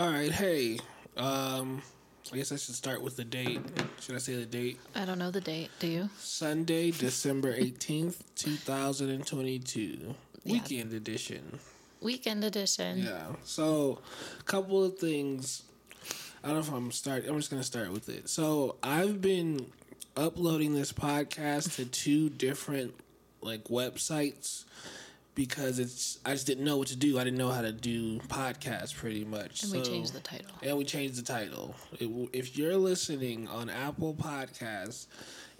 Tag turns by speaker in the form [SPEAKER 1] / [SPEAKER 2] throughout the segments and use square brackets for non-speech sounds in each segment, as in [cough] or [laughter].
[SPEAKER 1] All right, hey. Um, I guess I should start with the date. Should I say the date?
[SPEAKER 2] I don't know the date. Do you?
[SPEAKER 1] Sunday, December 18th, 2022.
[SPEAKER 2] Yeah.
[SPEAKER 1] Weekend edition.
[SPEAKER 2] Weekend edition.
[SPEAKER 1] Yeah. So, a couple of things. I don't know if I'm start. I'm just gonna start with it. So, I've been uploading this podcast to two different like websites because it's. I just didn't know what to do. I didn't know how to do podcasts pretty much.
[SPEAKER 2] And we
[SPEAKER 1] So-
[SPEAKER 2] changed the title.
[SPEAKER 1] and we changed the title. It, if you're listening on Apple Podcasts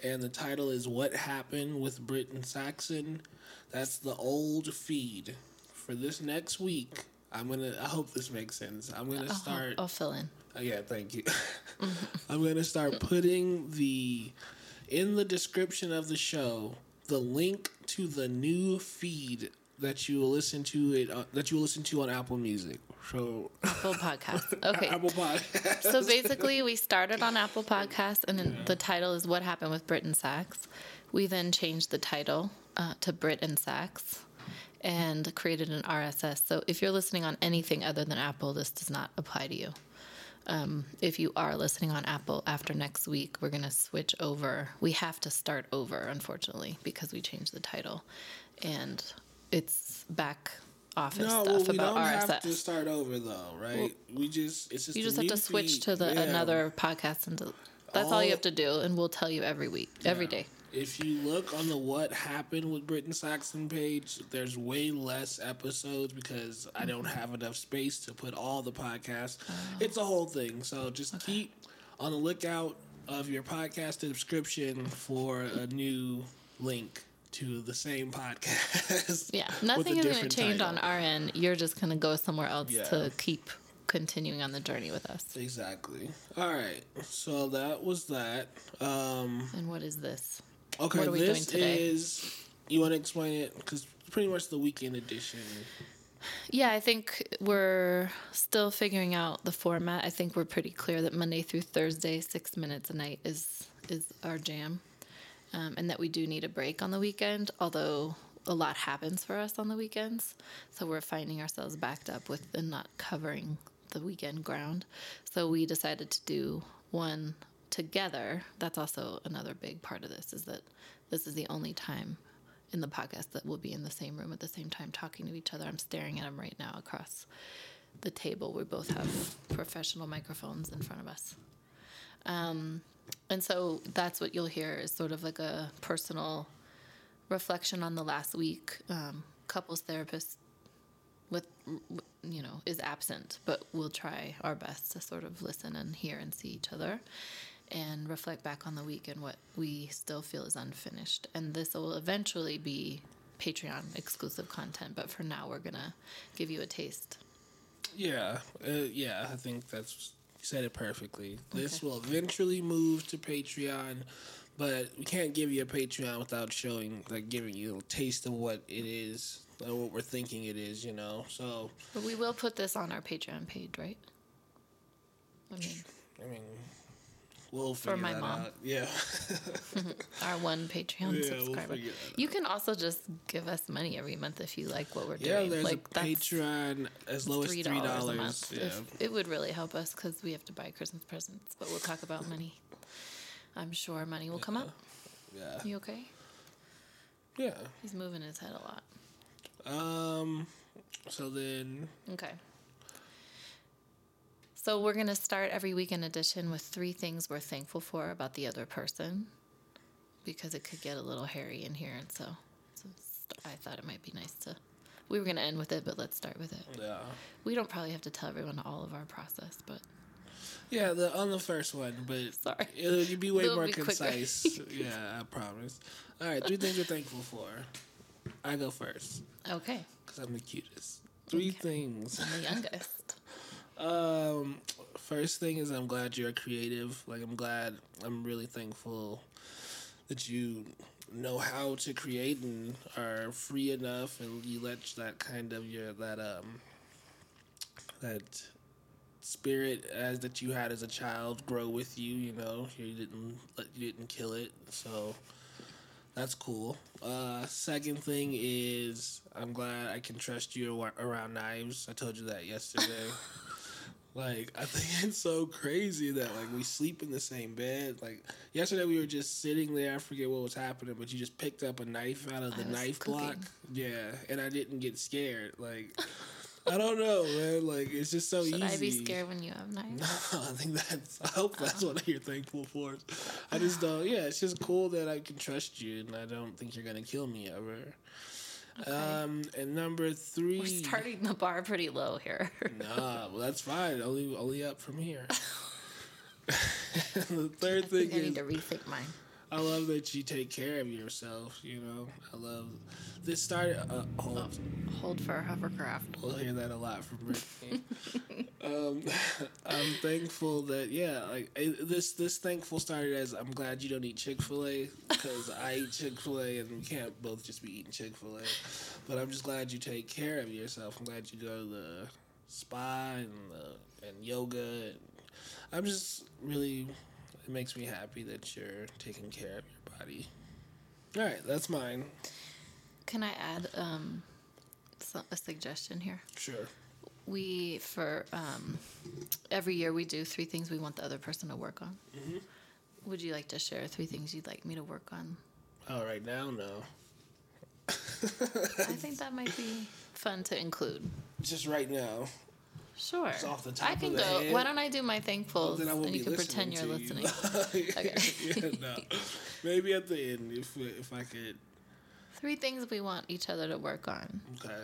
[SPEAKER 1] and the title is What Happened with Britt and Saxon, that's the old feed. For this next week, I'm going to, I hope this makes sense. I'm going to
[SPEAKER 2] I'll,
[SPEAKER 1] start.
[SPEAKER 2] I'll fill in.
[SPEAKER 1] Oh, yeah, thank you. [laughs] I'm going to start putting the, in the description of the show, the link to the new feed that you listen to it uh, that you listen to on Apple Music. So
[SPEAKER 2] Apple podcast. [laughs] Okay.
[SPEAKER 1] Apple Podcasts.
[SPEAKER 2] So basically, we started on Apple Podcast, and then the title is "What Happened with Britt and Sachs." We then changed the title uh, to Britt and Sachs, and created an RSS. So if you're listening on anything other than Apple, this does not apply to you. Um, if you are listening on Apple after next week, we're going to switch over. We have to start over, unfortunately, because we changed the title, and it's back office
[SPEAKER 1] No,
[SPEAKER 2] stuff
[SPEAKER 1] well, we
[SPEAKER 2] about
[SPEAKER 1] don't
[SPEAKER 2] RSS.
[SPEAKER 1] have to start over though, right? we just it's just
[SPEAKER 2] You just have to switch
[SPEAKER 1] feed.
[SPEAKER 2] to the
[SPEAKER 1] Yeah.
[SPEAKER 2] another podcast and to, that's all, you have to do, and we'll tell you every week, every day.
[SPEAKER 1] If you look on the What Happened with Britt and Saxon page, there's way less episodes because I don't
[SPEAKER 2] Mm-hmm.
[SPEAKER 1] have enough space to put all the podcasts.
[SPEAKER 2] Oh.
[SPEAKER 1] It's a whole thing. So just keep on the lookout of your podcast description for a new link to the same podcast.
[SPEAKER 2] Yeah, [laughs] nothing is going to change
[SPEAKER 1] title.
[SPEAKER 2] on our end. You're just going to go somewhere else
[SPEAKER 1] Yeah.
[SPEAKER 2] to keep continuing on the journey with us.
[SPEAKER 1] Exactly. All right. So that was that. Um,
[SPEAKER 2] And what is this?
[SPEAKER 1] okay,
[SPEAKER 2] What are we
[SPEAKER 1] this
[SPEAKER 2] doing today?
[SPEAKER 1] is. You want to explain it? Because pretty much the weekend edition.
[SPEAKER 2] Yeah, I think we're still figuring out the format. I think we're pretty clear that Monday through Thursday, six minutes a night is is our jam, um, and that we do need a break on the weekend. Although a lot happens for us on the weekends, so we're finding ourselves backed up with and not covering the weekend ground. So we decided to do one together. That's also another big part of this is that this is the only time in the podcast that we'll be in the same room at the same time talking to each other. I'm staring at him right now across the table. We both have professional microphones in front of us. Um, and so that's what you'll hear is sort of like a personal reflection on the last week. Um, couples therapist with you know is absent, but we'll try our best to sort of listen and hear and see each other and reflect back on the week and what we still feel is unfinished. And this will eventually be Patreon exclusive content, but for now we're gonna give you a taste.
[SPEAKER 1] Yeah, uh, yeah, I think that's you said it perfectly. This will eventually move to Patreon, but we can't give you a Patreon without showing, like, giving you a taste of what it is, or what we're thinking it is. You know, so
[SPEAKER 2] But we will put this on our Patreon page, right? I mean,
[SPEAKER 1] I mean, we'll
[SPEAKER 2] For my mom.
[SPEAKER 1] out. Yeah, [laughs]
[SPEAKER 2] our one Patreon
[SPEAKER 1] Yeah, we'll
[SPEAKER 2] subscriber.
[SPEAKER 1] out.
[SPEAKER 2] you can also just give us money every month if you like what we're
[SPEAKER 1] yeah.
[SPEAKER 2] doing.
[SPEAKER 1] There's
[SPEAKER 2] like
[SPEAKER 1] a Patreon as low as
[SPEAKER 2] three dollars a month.
[SPEAKER 1] Yeah,
[SPEAKER 2] If, it would really help us because we have to buy Christmas presents. But we'll talk about money. I'm sure money will come up.
[SPEAKER 1] yeah,
[SPEAKER 2] You okay?
[SPEAKER 1] yeah.
[SPEAKER 2] He's moving his head a lot.
[SPEAKER 1] Um. So then,
[SPEAKER 2] Okay. So we're gonna start every weekend edition with three things we're thankful for about the other person, because it could get a little hairy in here, and so, so I thought it might be nice to. We were gonna end with it, but let's start with it.
[SPEAKER 1] yeah.
[SPEAKER 2] We don't probably have to tell everyone all of our process, but
[SPEAKER 1] Yeah, the on the first one, but [laughs]
[SPEAKER 2] Sorry.
[SPEAKER 1] it'll be way
[SPEAKER 2] It'll
[SPEAKER 1] more
[SPEAKER 2] be
[SPEAKER 1] concise. yeah, I promise. All right, three things you're thankful for. I go first
[SPEAKER 2] okay,
[SPEAKER 1] because I'm the cutest. Three
[SPEAKER 2] Okay.
[SPEAKER 1] things.
[SPEAKER 2] I'm the youngest.
[SPEAKER 1] Um, first thing is I'm glad you're creative. Like I'm glad. I'm really thankful that you know how to create and are free enough, and you let that kind of your that um that spirit as that you had as a child grow with you. You know, you didn't let you didn't kill it, so that's cool. Uh, second thing is I'm glad I can trust you around knives. I told you that yesterday. [laughs] Like I think [laughs] it's so crazy that like we sleep in the same bed. Like yesterday we were just sitting there. I forget what was happening, but you just picked up a knife out of the knife
[SPEAKER 2] cooking.
[SPEAKER 1] block. Yeah, and I didn't get scared. Like I don't know, man. Like it's just so
[SPEAKER 2] Should
[SPEAKER 1] easy.
[SPEAKER 2] I be scared when you have [laughs] knives?
[SPEAKER 1] I think that's. I hope that's what you're thankful for. I just don't. Yeah, it's just cool that I can trust you, and I don't think you're gonna kill me ever. Um, and number 3
[SPEAKER 2] We're starting the bar pretty low here.
[SPEAKER 1] Nah, well that's fine. Only only up from here. [laughs] [laughs] the third
[SPEAKER 2] I
[SPEAKER 1] thing
[SPEAKER 2] I
[SPEAKER 1] is
[SPEAKER 2] need to rethink mine.
[SPEAKER 1] I love that you take care of yourself. You know, I love this started. Uh, hold,
[SPEAKER 2] Hold for a hovercraft.
[SPEAKER 1] We'll hear that a lot from Brittany. [laughs] um, [laughs] I'm thankful that yeah, like it, this this thankful started as I'm glad you don't eat Chick Fil A because I eat Chick Fil A and we can't both just be eating Chick Fil A. But I'm just glad you take care of yourself. I'm glad you go to the spa and the, and yoga. And I'm just really it makes me happy that you're taking care of your body. All right, that's mine.
[SPEAKER 2] Can I add um, a suggestion here?
[SPEAKER 1] Sure.
[SPEAKER 2] We for um, every year we do three things we want the other person to work on.
[SPEAKER 1] Mm-hmm.
[SPEAKER 2] Would you like to share three things you'd like me to work on?
[SPEAKER 1] Oh, right now, no.
[SPEAKER 2] I think that might be fun to include. [laughs]
[SPEAKER 1] Just right now.
[SPEAKER 2] Sure.
[SPEAKER 1] Off the top
[SPEAKER 2] I can go.
[SPEAKER 1] head?
[SPEAKER 2] Why don't I do my thankfuls
[SPEAKER 1] then I won't
[SPEAKER 2] and you can pretend you're
[SPEAKER 1] listening
[SPEAKER 2] listening? [laughs] Okay. [laughs]
[SPEAKER 1] yeah, no. Maybe at the end, if if I could.
[SPEAKER 2] Three things we want each other to work on.
[SPEAKER 1] Okay.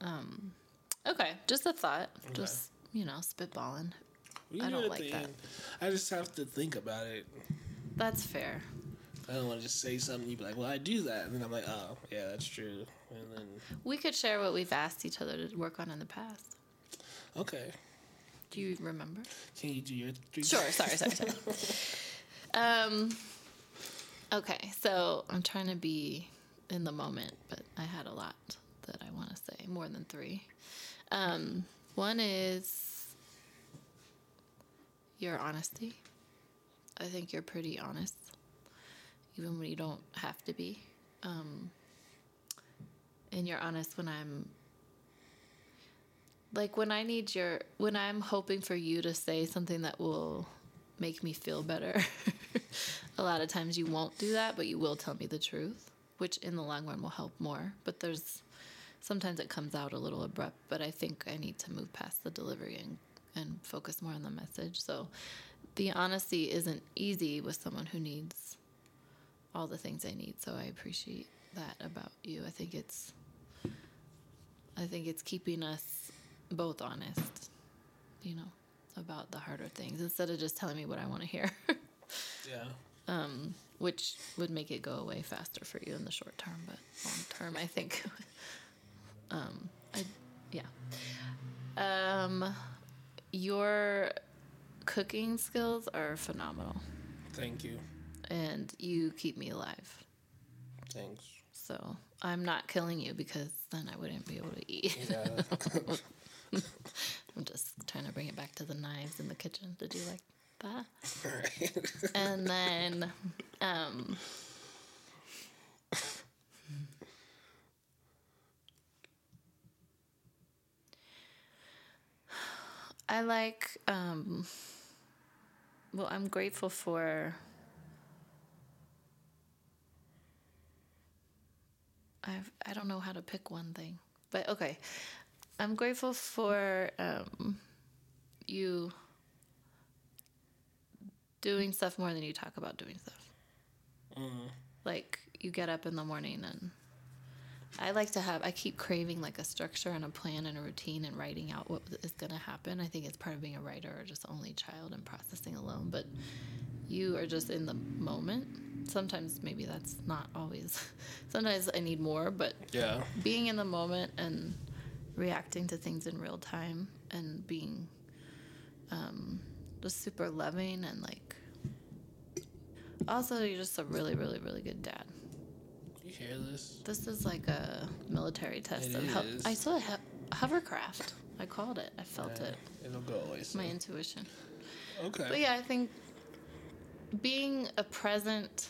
[SPEAKER 1] Um.
[SPEAKER 2] Okay, just a thought. Just you know, spitballing.
[SPEAKER 1] We
[SPEAKER 2] I
[SPEAKER 1] do
[SPEAKER 2] don't like that.
[SPEAKER 1] end. I just have to think about it.
[SPEAKER 2] That's fair.
[SPEAKER 1] I don't want to just say something. You'd be like, "Well, I do that," and then I'm like, "Oh, yeah, that's true." And then,
[SPEAKER 2] We could share what we've asked each other to work on in the past.
[SPEAKER 1] okay,
[SPEAKER 2] Do you remember?
[SPEAKER 1] can you do your three?
[SPEAKER 2] Sure. Sorry. Sorry. Sorry. [laughs] um. Okay, so I'm trying to be in the moment, but I had a lot that I want to say, more than three. Um, one is your honesty. I think you're pretty honest, even when you don't have to be. Um, and you're honest when I'm like when I need your when I'm hoping for you to say something that will make me feel better. [laughs] a lot of times you won't do that, but you will tell me the truth, which in the long run will help more. But there's sometimes it comes out a little abrupt, but I think I need to move past the delivery and and focus more on the message. So the honesty isn't easy with someone who needs all the things I need. So I appreciate that about you. I think it's I think it's keeping us both honest, you know, about the harder things instead of just telling me what I want to hear, [laughs]
[SPEAKER 1] Yeah.
[SPEAKER 2] Um, which would make it go away faster for you in the short term, but long term, I think, [laughs] um, I, yeah. Um, your cooking skills are phenomenal,
[SPEAKER 1] Thank you.
[SPEAKER 2] And you keep me alive.
[SPEAKER 1] Thanks.
[SPEAKER 2] So I'm not killing you because then I wouldn't be able to eat.
[SPEAKER 1] Yeah. [laughs]
[SPEAKER 2] I'm just trying to bring it back to the knives in the kitchen. Did you like that?
[SPEAKER 1] Right.
[SPEAKER 2] And then, um, I like, um, well, I'm grateful for. I've, I don't know how to pick one thing, but okay. I'm grateful for um, you doing stuff more than you talk about doing stuff. Like you get up in the morning and I like to have I keep craving like a structure and a plan and a routine and writing out what is going to happen. I think it's part of being a writer or just only child and processing alone, but you are just in the moment. Sometimes maybe that's not always. [laughs] Sometimes I need more, but
[SPEAKER 1] yeah.
[SPEAKER 2] being in the moment and reacting to things in real time and being um, just super loving and like also you're just a really really really good dad
[SPEAKER 1] This?
[SPEAKER 2] is like a military test
[SPEAKER 1] It
[SPEAKER 2] of how
[SPEAKER 1] is.
[SPEAKER 2] i saw a ho- hovercraft i called it i felt it
[SPEAKER 1] It'll go away
[SPEAKER 2] my intuition
[SPEAKER 1] Okay.
[SPEAKER 2] but yeah i think being a present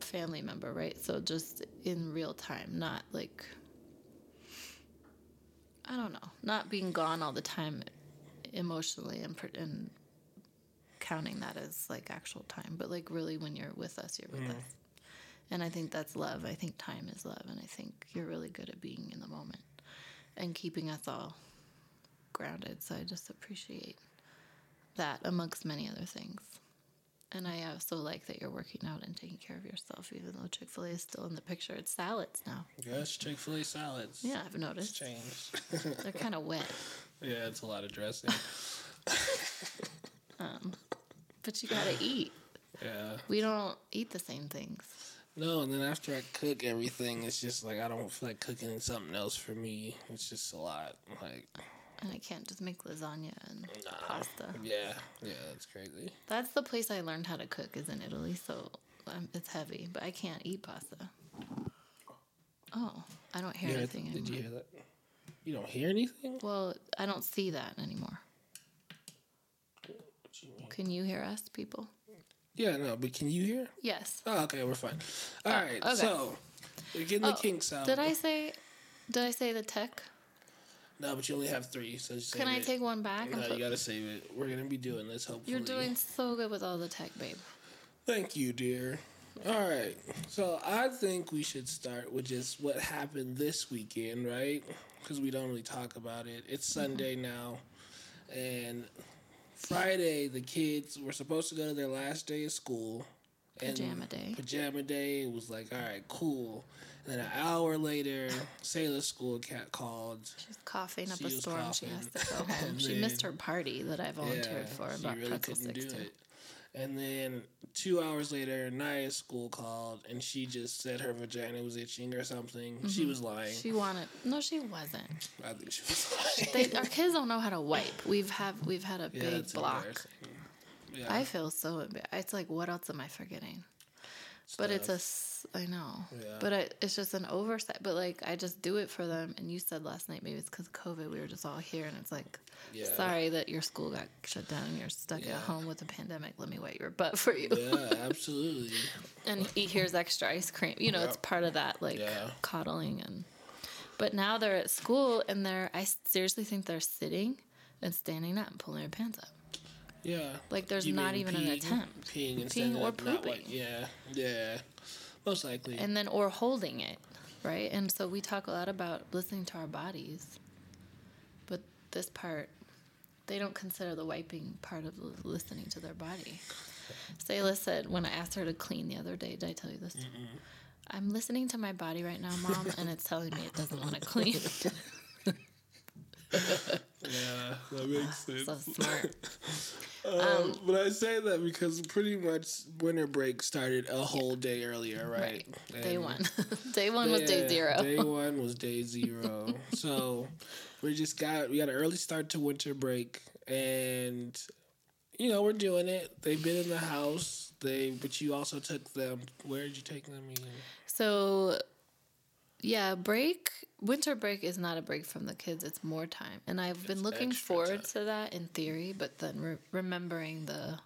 [SPEAKER 2] family member right so just in real time not like i don't know not being gone all the time emotionally and and counting that as like actual time, but like really when you're with us, you're with mm. us. And I think that's love. I think time is love, and I think you're really good at being in the moment and keeping us all grounded. So I just appreciate that amongst many other things. And I also like that you're working out and taking care of yourself, even though Chick fil A is still in the picture. It's salads now.
[SPEAKER 1] Yes, Chick Fil A salads.
[SPEAKER 2] Yeah, I've
[SPEAKER 1] it's
[SPEAKER 2] noticed.
[SPEAKER 1] changed. [laughs]
[SPEAKER 2] They're kind of wet,
[SPEAKER 1] yeah, it's a lot of dressing. [laughs]
[SPEAKER 2] Um, but you gotta eat.
[SPEAKER 1] yeah.
[SPEAKER 2] We don't eat the same things.
[SPEAKER 1] No, and then after I cook everything, it's just like I don't feel like cooking something else for me. It's just a lot. Like,
[SPEAKER 2] And I can't just make lasagna and pasta.
[SPEAKER 1] yeah, yeah, that's crazy.
[SPEAKER 2] That's the place I learned how to cook is in Italy, so um, it's heavy, but I can't eat pasta. Oh, I don't hear anything anymore.
[SPEAKER 1] did you hear that? You don't hear anything?
[SPEAKER 2] Well, I don't see that anymore.
[SPEAKER 1] You?
[SPEAKER 2] Can you hear us, people?
[SPEAKER 1] Yeah, no, but can you hear?
[SPEAKER 2] Yes.
[SPEAKER 1] Oh, okay, we're fine. All right,
[SPEAKER 2] okay.
[SPEAKER 1] so we're getting the
[SPEAKER 2] Oh,
[SPEAKER 1] kinks out.
[SPEAKER 2] Did I say? Did I say the tech?
[SPEAKER 1] No, but you only have three, so just
[SPEAKER 2] Can I
[SPEAKER 1] it.
[SPEAKER 2] take one back?
[SPEAKER 1] No, you gotta save it. We're gonna be doing this. Hopefully,
[SPEAKER 2] You're doing so good with all the tech, babe.
[SPEAKER 1] Thank you, dear. All right, so I think we should start with just what happened this weekend, right? Because we don't really talk about it. It's
[SPEAKER 2] Mm-hmm.
[SPEAKER 1] Sunday now, and Friday the kids were supposed to go to their last day of school. and
[SPEAKER 2] Pajama day.
[SPEAKER 1] Pajama day. Was like, all right, cool. And then an hour later, Sayla School cat called.
[SPEAKER 2] She's coughing up
[SPEAKER 1] She
[SPEAKER 2] a storm. She has to go home. [laughs] She missed her party that I volunteered for
[SPEAKER 1] she
[SPEAKER 2] about
[SPEAKER 1] really
[SPEAKER 2] pretzel sticks
[SPEAKER 1] do
[SPEAKER 2] too.
[SPEAKER 1] it. And then two hours later, Naya's school called, and she just said her vagina was itching or something. She was lying.
[SPEAKER 2] Mm-hmm. She wanted. No, she wasn't.
[SPEAKER 1] I think she was lying.
[SPEAKER 2] They, our kids don't know how to wipe. We've have we've had a
[SPEAKER 1] yeah,
[SPEAKER 2] big block.
[SPEAKER 1] Yeah,
[SPEAKER 2] I feel so embarrassed. It's like, what else am I forgetting? But it's a, I know.
[SPEAKER 1] Yeah.
[SPEAKER 2] But I, it's just an oversight. But like, I just do it for them. And you said last night, maybe it's because of COVID, we were just all here. And it's like,
[SPEAKER 1] Yeah.
[SPEAKER 2] sorry that your school got shut down and you're stuck
[SPEAKER 1] Yeah.
[SPEAKER 2] at home with a pandemic. Let me wet your butt for you.
[SPEAKER 1] yeah, absolutely. [laughs]
[SPEAKER 2] and he here's extra ice cream. You know, it's part of that like coddling and. But now they're at school and they're. I seriously think they're sitting and standing up and pulling their pants up.
[SPEAKER 1] Yeah.
[SPEAKER 2] Like there's
[SPEAKER 1] You
[SPEAKER 2] not even an attempt.
[SPEAKER 1] Peeing,
[SPEAKER 2] Peeing or
[SPEAKER 1] not like-
[SPEAKER 2] pooping.
[SPEAKER 1] yeah, yeah. Most likely.
[SPEAKER 2] and then or holding it right and so we talk a lot about listening to our bodies but this part they don't consider the wiping part of listening to their body Sayla said when I asked her to clean the other day, did I tell you this? I'm listening to my body right now, mom, and it's telling me it doesn't want to [laughs] clean.
[SPEAKER 1] Yeah, that makes [laughs] sense.
[SPEAKER 2] so smart. [laughs]
[SPEAKER 1] Um, but I say that because pretty much winter break started a whole day earlier, right?
[SPEAKER 2] Right. Day one. [laughs] day one was day zero.
[SPEAKER 1] Day one was day zero. so we just got we got an early start to winter break, and you know we're doing it. They've been in the house. They but you also took them. Where did you take them?
[SPEAKER 2] So, yeah, break. Winter break is not a break from the kids. It's more time, and I've been
[SPEAKER 1] It's
[SPEAKER 2] looking forward
[SPEAKER 1] time.
[SPEAKER 2] to that in theory. But then re- remembering the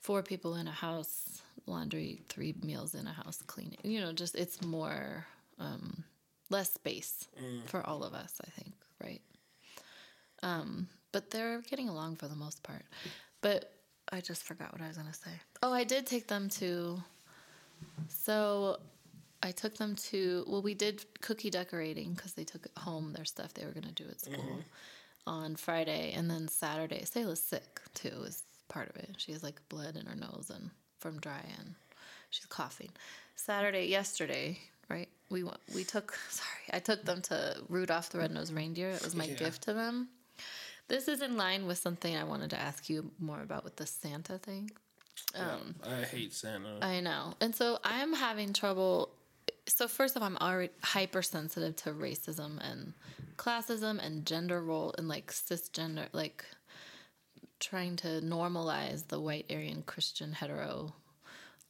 [SPEAKER 2] four people in a house, laundry, three meals in a house, cleaning. You know, just it's more um, less space
[SPEAKER 1] Mm.
[SPEAKER 2] for all of us. I think, right? Um, but they're getting along for the most part. But I just forgot what I was gonna say. Oh, I did take them to. So I took them to, well, we did cookie decorating because they took home their stuff they were going to do at school on Friday. And then Saturday, Sayla's sick too, is part of it. She has like blood in her nose and from dry and she's coughing. Saturday, yesterday, right? We we took, [laughs] sorry, I took them to Rudolph the Red-Nosed Reindeer. It was my
[SPEAKER 1] Yeah.
[SPEAKER 2] gift to them. This is in line with something I wanted to ask you more about with the Santa thing. Um,
[SPEAKER 1] I hate Santa.
[SPEAKER 2] I know. And so I'm having trouble. So, first of all, I'm already hypersensitive to racism and classism and gender role and like cisgender, like trying to normalize the white Aryan Christian hetero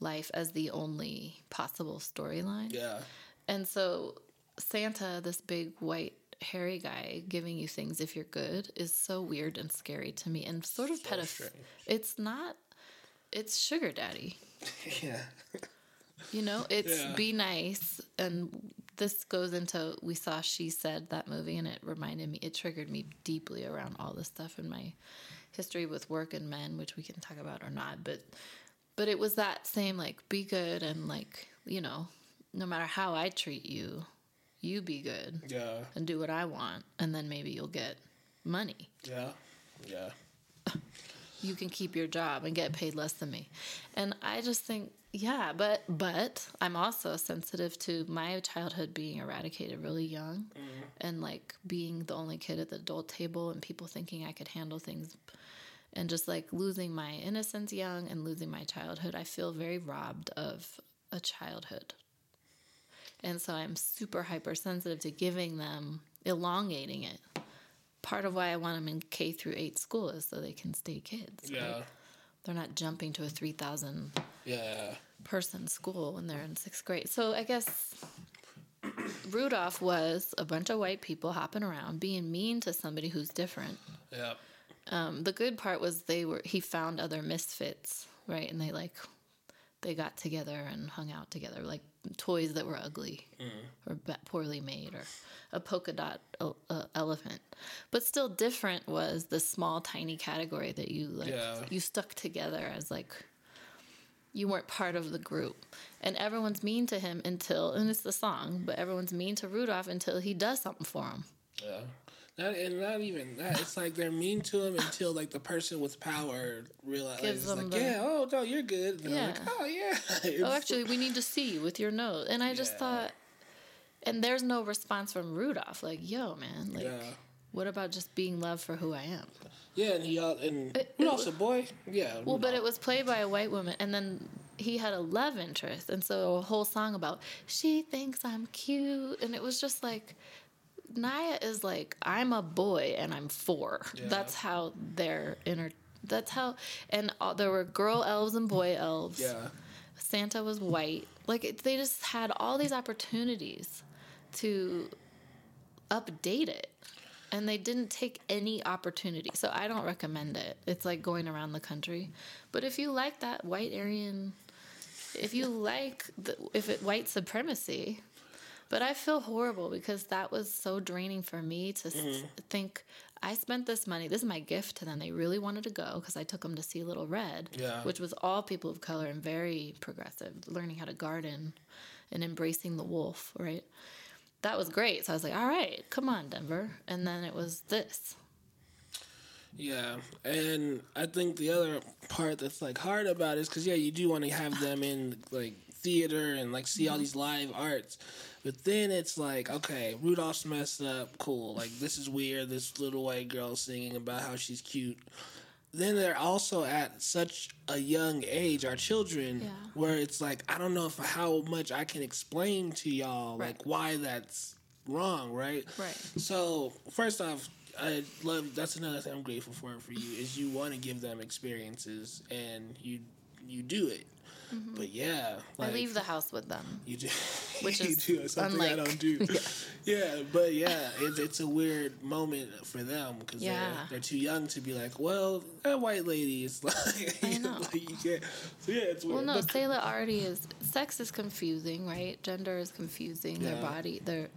[SPEAKER 2] life as the only possible storyline.
[SPEAKER 1] yeah,
[SPEAKER 2] And so Santa, this big white hairy guy giving you things if you're good is so weird and scary to me and sort of
[SPEAKER 1] So
[SPEAKER 2] It's not it's sugar daddy. [laughs]
[SPEAKER 1] yeah,
[SPEAKER 2] You know, it's
[SPEAKER 1] Yeah.
[SPEAKER 2] be nice and this goes into we saw she said that movie and it reminded me it triggered me deeply around all this stuff in my history with work and men which we can talk about or not but but it was that same like be good and like you know no matter how i treat you you be good
[SPEAKER 1] Yeah.
[SPEAKER 2] and do what i want and then maybe you'll get money
[SPEAKER 1] Yeah. Yeah.
[SPEAKER 2] You can keep your job and get paid less than me. And I just think, yeah, but but I'm also sensitive to my childhood being eradicated really young mm-hmm. and like being the only kid at the adult table and people thinking I could handle things and just like losing my innocence young and losing my childhood. I feel very robbed of a childhood. And so I'm super hypersensitive to giving them elongating it. Part of why I want them in K through 8 school is so they can stay kids. right?
[SPEAKER 1] Yeah.
[SPEAKER 2] They're not jumping to a 3,000
[SPEAKER 1] Yeah.
[SPEAKER 2] person school when they're in sixth grade. So I guess Rudolph was a bunch of white people hopping around being mean to somebody who's different.
[SPEAKER 1] Yeah.
[SPEAKER 2] Um, the good part was they were he found other misfits, right? And they like they got together and hung out together, like toys that were ugly or poorly made, or a polka dot uh, elephant. But still, different was the small, tiny category that you like.
[SPEAKER 1] Yeah.
[SPEAKER 2] You stuck together as like you weren't part of the group, and everyone's mean to him until and it's the song, but everyone's mean to Rudolph until he does something for him.
[SPEAKER 1] Yeah. Not, and not even that. It's like they're mean to him until like the person with power realizes,
[SPEAKER 2] Gives them
[SPEAKER 1] like,
[SPEAKER 2] the-
[SPEAKER 1] yeah, oh no, you're good. And I'm like,
[SPEAKER 2] Yeah.
[SPEAKER 1] oh yeah. [laughs]
[SPEAKER 2] oh, actually, we need to see you with your nose. And I just
[SPEAKER 1] Yeah.
[SPEAKER 2] thought, and there's no response from Rudolph. Like, yo, man, like,
[SPEAKER 1] Yeah.
[SPEAKER 2] what about just being loved for who I am?
[SPEAKER 1] Yeah, and he and
[SPEAKER 2] It-
[SPEAKER 1] Rudolph's
[SPEAKER 2] it-
[SPEAKER 1] a boy. Yeah.
[SPEAKER 2] Well, but it was played by a white woman, and then he had a love interest, and so a whole song about she thinks I'm cute, and it was just like. Naya is like I'm a boy and I'm four.
[SPEAKER 1] Yeah.
[SPEAKER 2] That's how they're inter. That's how, and all, there were girl elves and boy elves.
[SPEAKER 1] Yeah.
[SPEAKER 2] Santa was white. Like it, they just had all these opportunities to update it. And they didn't take any opportunity. So I don't recommend it. It's like going around the country. But if you like that white Aryan, if you like the, if it white supremacy, but I feel horrible because that was so draining for me to s- mm-hmm. think I spent this money. This is my gift to them. They really wanted to go because I took them to see Little Red,
[SPEAKER 1] Yeah.
[SPEAKER 2] which was all people of color and very progressive, learning how to garden and embracing the wolf, right? That was great. So I was like, all right, come on, Denver. And then it was this.
[SPEAKER 1] Yeah, and I think the other part that's like hard about it is because yeah, you do want to have them in like theater and like see all mm-hmm. these live arts, but then it's like okay, Rudolph's messed up, cool. Like this is weird. This little white girl singing about how she's cute. Then they're also at such a young age, our children,
[SPEAKER 2] Yeah.
[SPEAKER 1] where it's like I don't know if how much I can explain to y'all
[SPEAKER 2] Right.
[SPEAKER 1] like why that's wrong, right?
[SPEAKER 2] Right.
[SPEAKER 1] So first off, I love that's another thing I'm grateful for for you is you want to give them experiences and you you do it. But yeah,
[SPEAKER 2] I leave the house with them.
[SPEAKER 1] you do, [laughs]
[SPEAKER 2] which
[SPEAKER 1] you
[SPEAKER 2] is
[SPEAKER 1] do it's something I
[SPEAKER 2] unlike-
[SPEAKER 1] don't do. [laughs] yeah. but yeah, it's it's a weird moment for them because
[SPEAKER 2] Yeah.
[SPEAKER 1] they're, they're too young to be like, well, that white lady is [laughs] like,
[SPEAKER 2] I know.
[SPEAKER 1] like you can't. So yeah, it's weird.
[SPEAKER 2] Well, no,
[SPEAKER 1] But-
[SPEAKER 2] Sayla already is. Sex is confusing, right? Gender is confusing. Their body, their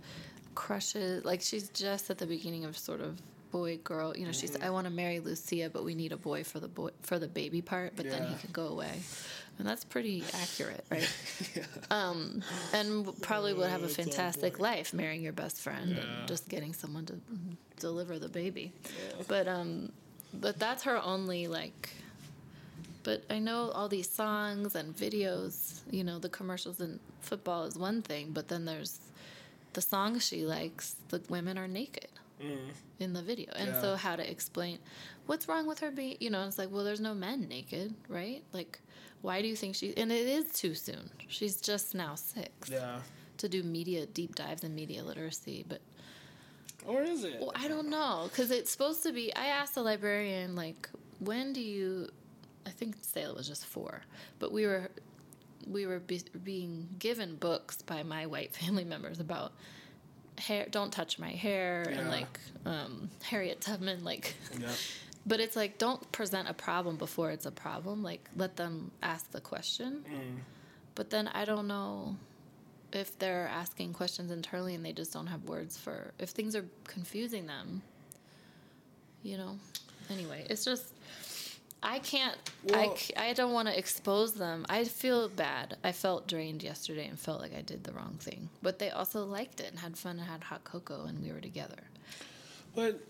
[SPEAKER 2] crushes. Like she's just at the beginning of sort of boy girl. You know, she's
[SPEAKER 1] Mm-hmm.
[SPEAKER 2] I want to marry Lucia, but we need a boy for the boy for the baby part. But then he can go away, and that's pretty accurate, right? [laughs] Um, and probably would have a fantastic
[SPEAKER 1] point.
[SPEAKER 2] life marrying your best friend
[SPEAKER 1] Yeah.
[SPEAKER 2] and just getting someone to mm, deliver the baby. Yeah. But um, but that's her only like but I know all these songs and videos, you know, the commercials and football is one thing, but then there's the songs she likes, the women are naked in the video. And so
[SPEAKER 1] Mm.
[SPEAKER 2] How to explain what's wrong with her being, you know, it's like, well, there's no men naked, right? Like, why do you think she, and it is too soon. She's just now six
[SPEAKER 1] yeah,
[SPEAKER 2] to do media deep dives in media literacy, but
[SPEAKER 1] or is it?
[SPEAKER 2] well, I don't know because it's supposed to be. I asked the librarian like, when do you? I think Sayla was just four, but we were we were be, being given books by my white [laughs] family members about hair. Don't touch my hair and like um, Harriet Tubman like.
[SPEAKER 1] Yeah. [laughs]
[SPEAKER 2] But it's like don't present a problem before it's a problem. Like let them ask the question.
[SPEAKER 1] Mm.
[SPEAKER 2] But then I don't know if they're asking questions internally and they just don't have words for if things are confusing them you know anyway it's just i can't I, I don't want to expose them i feel bad i felt drained yesterday and felt like i did the wrong thing but they also liked it and had fun and had hot cocoa and we were together
[SPEAKER 1] But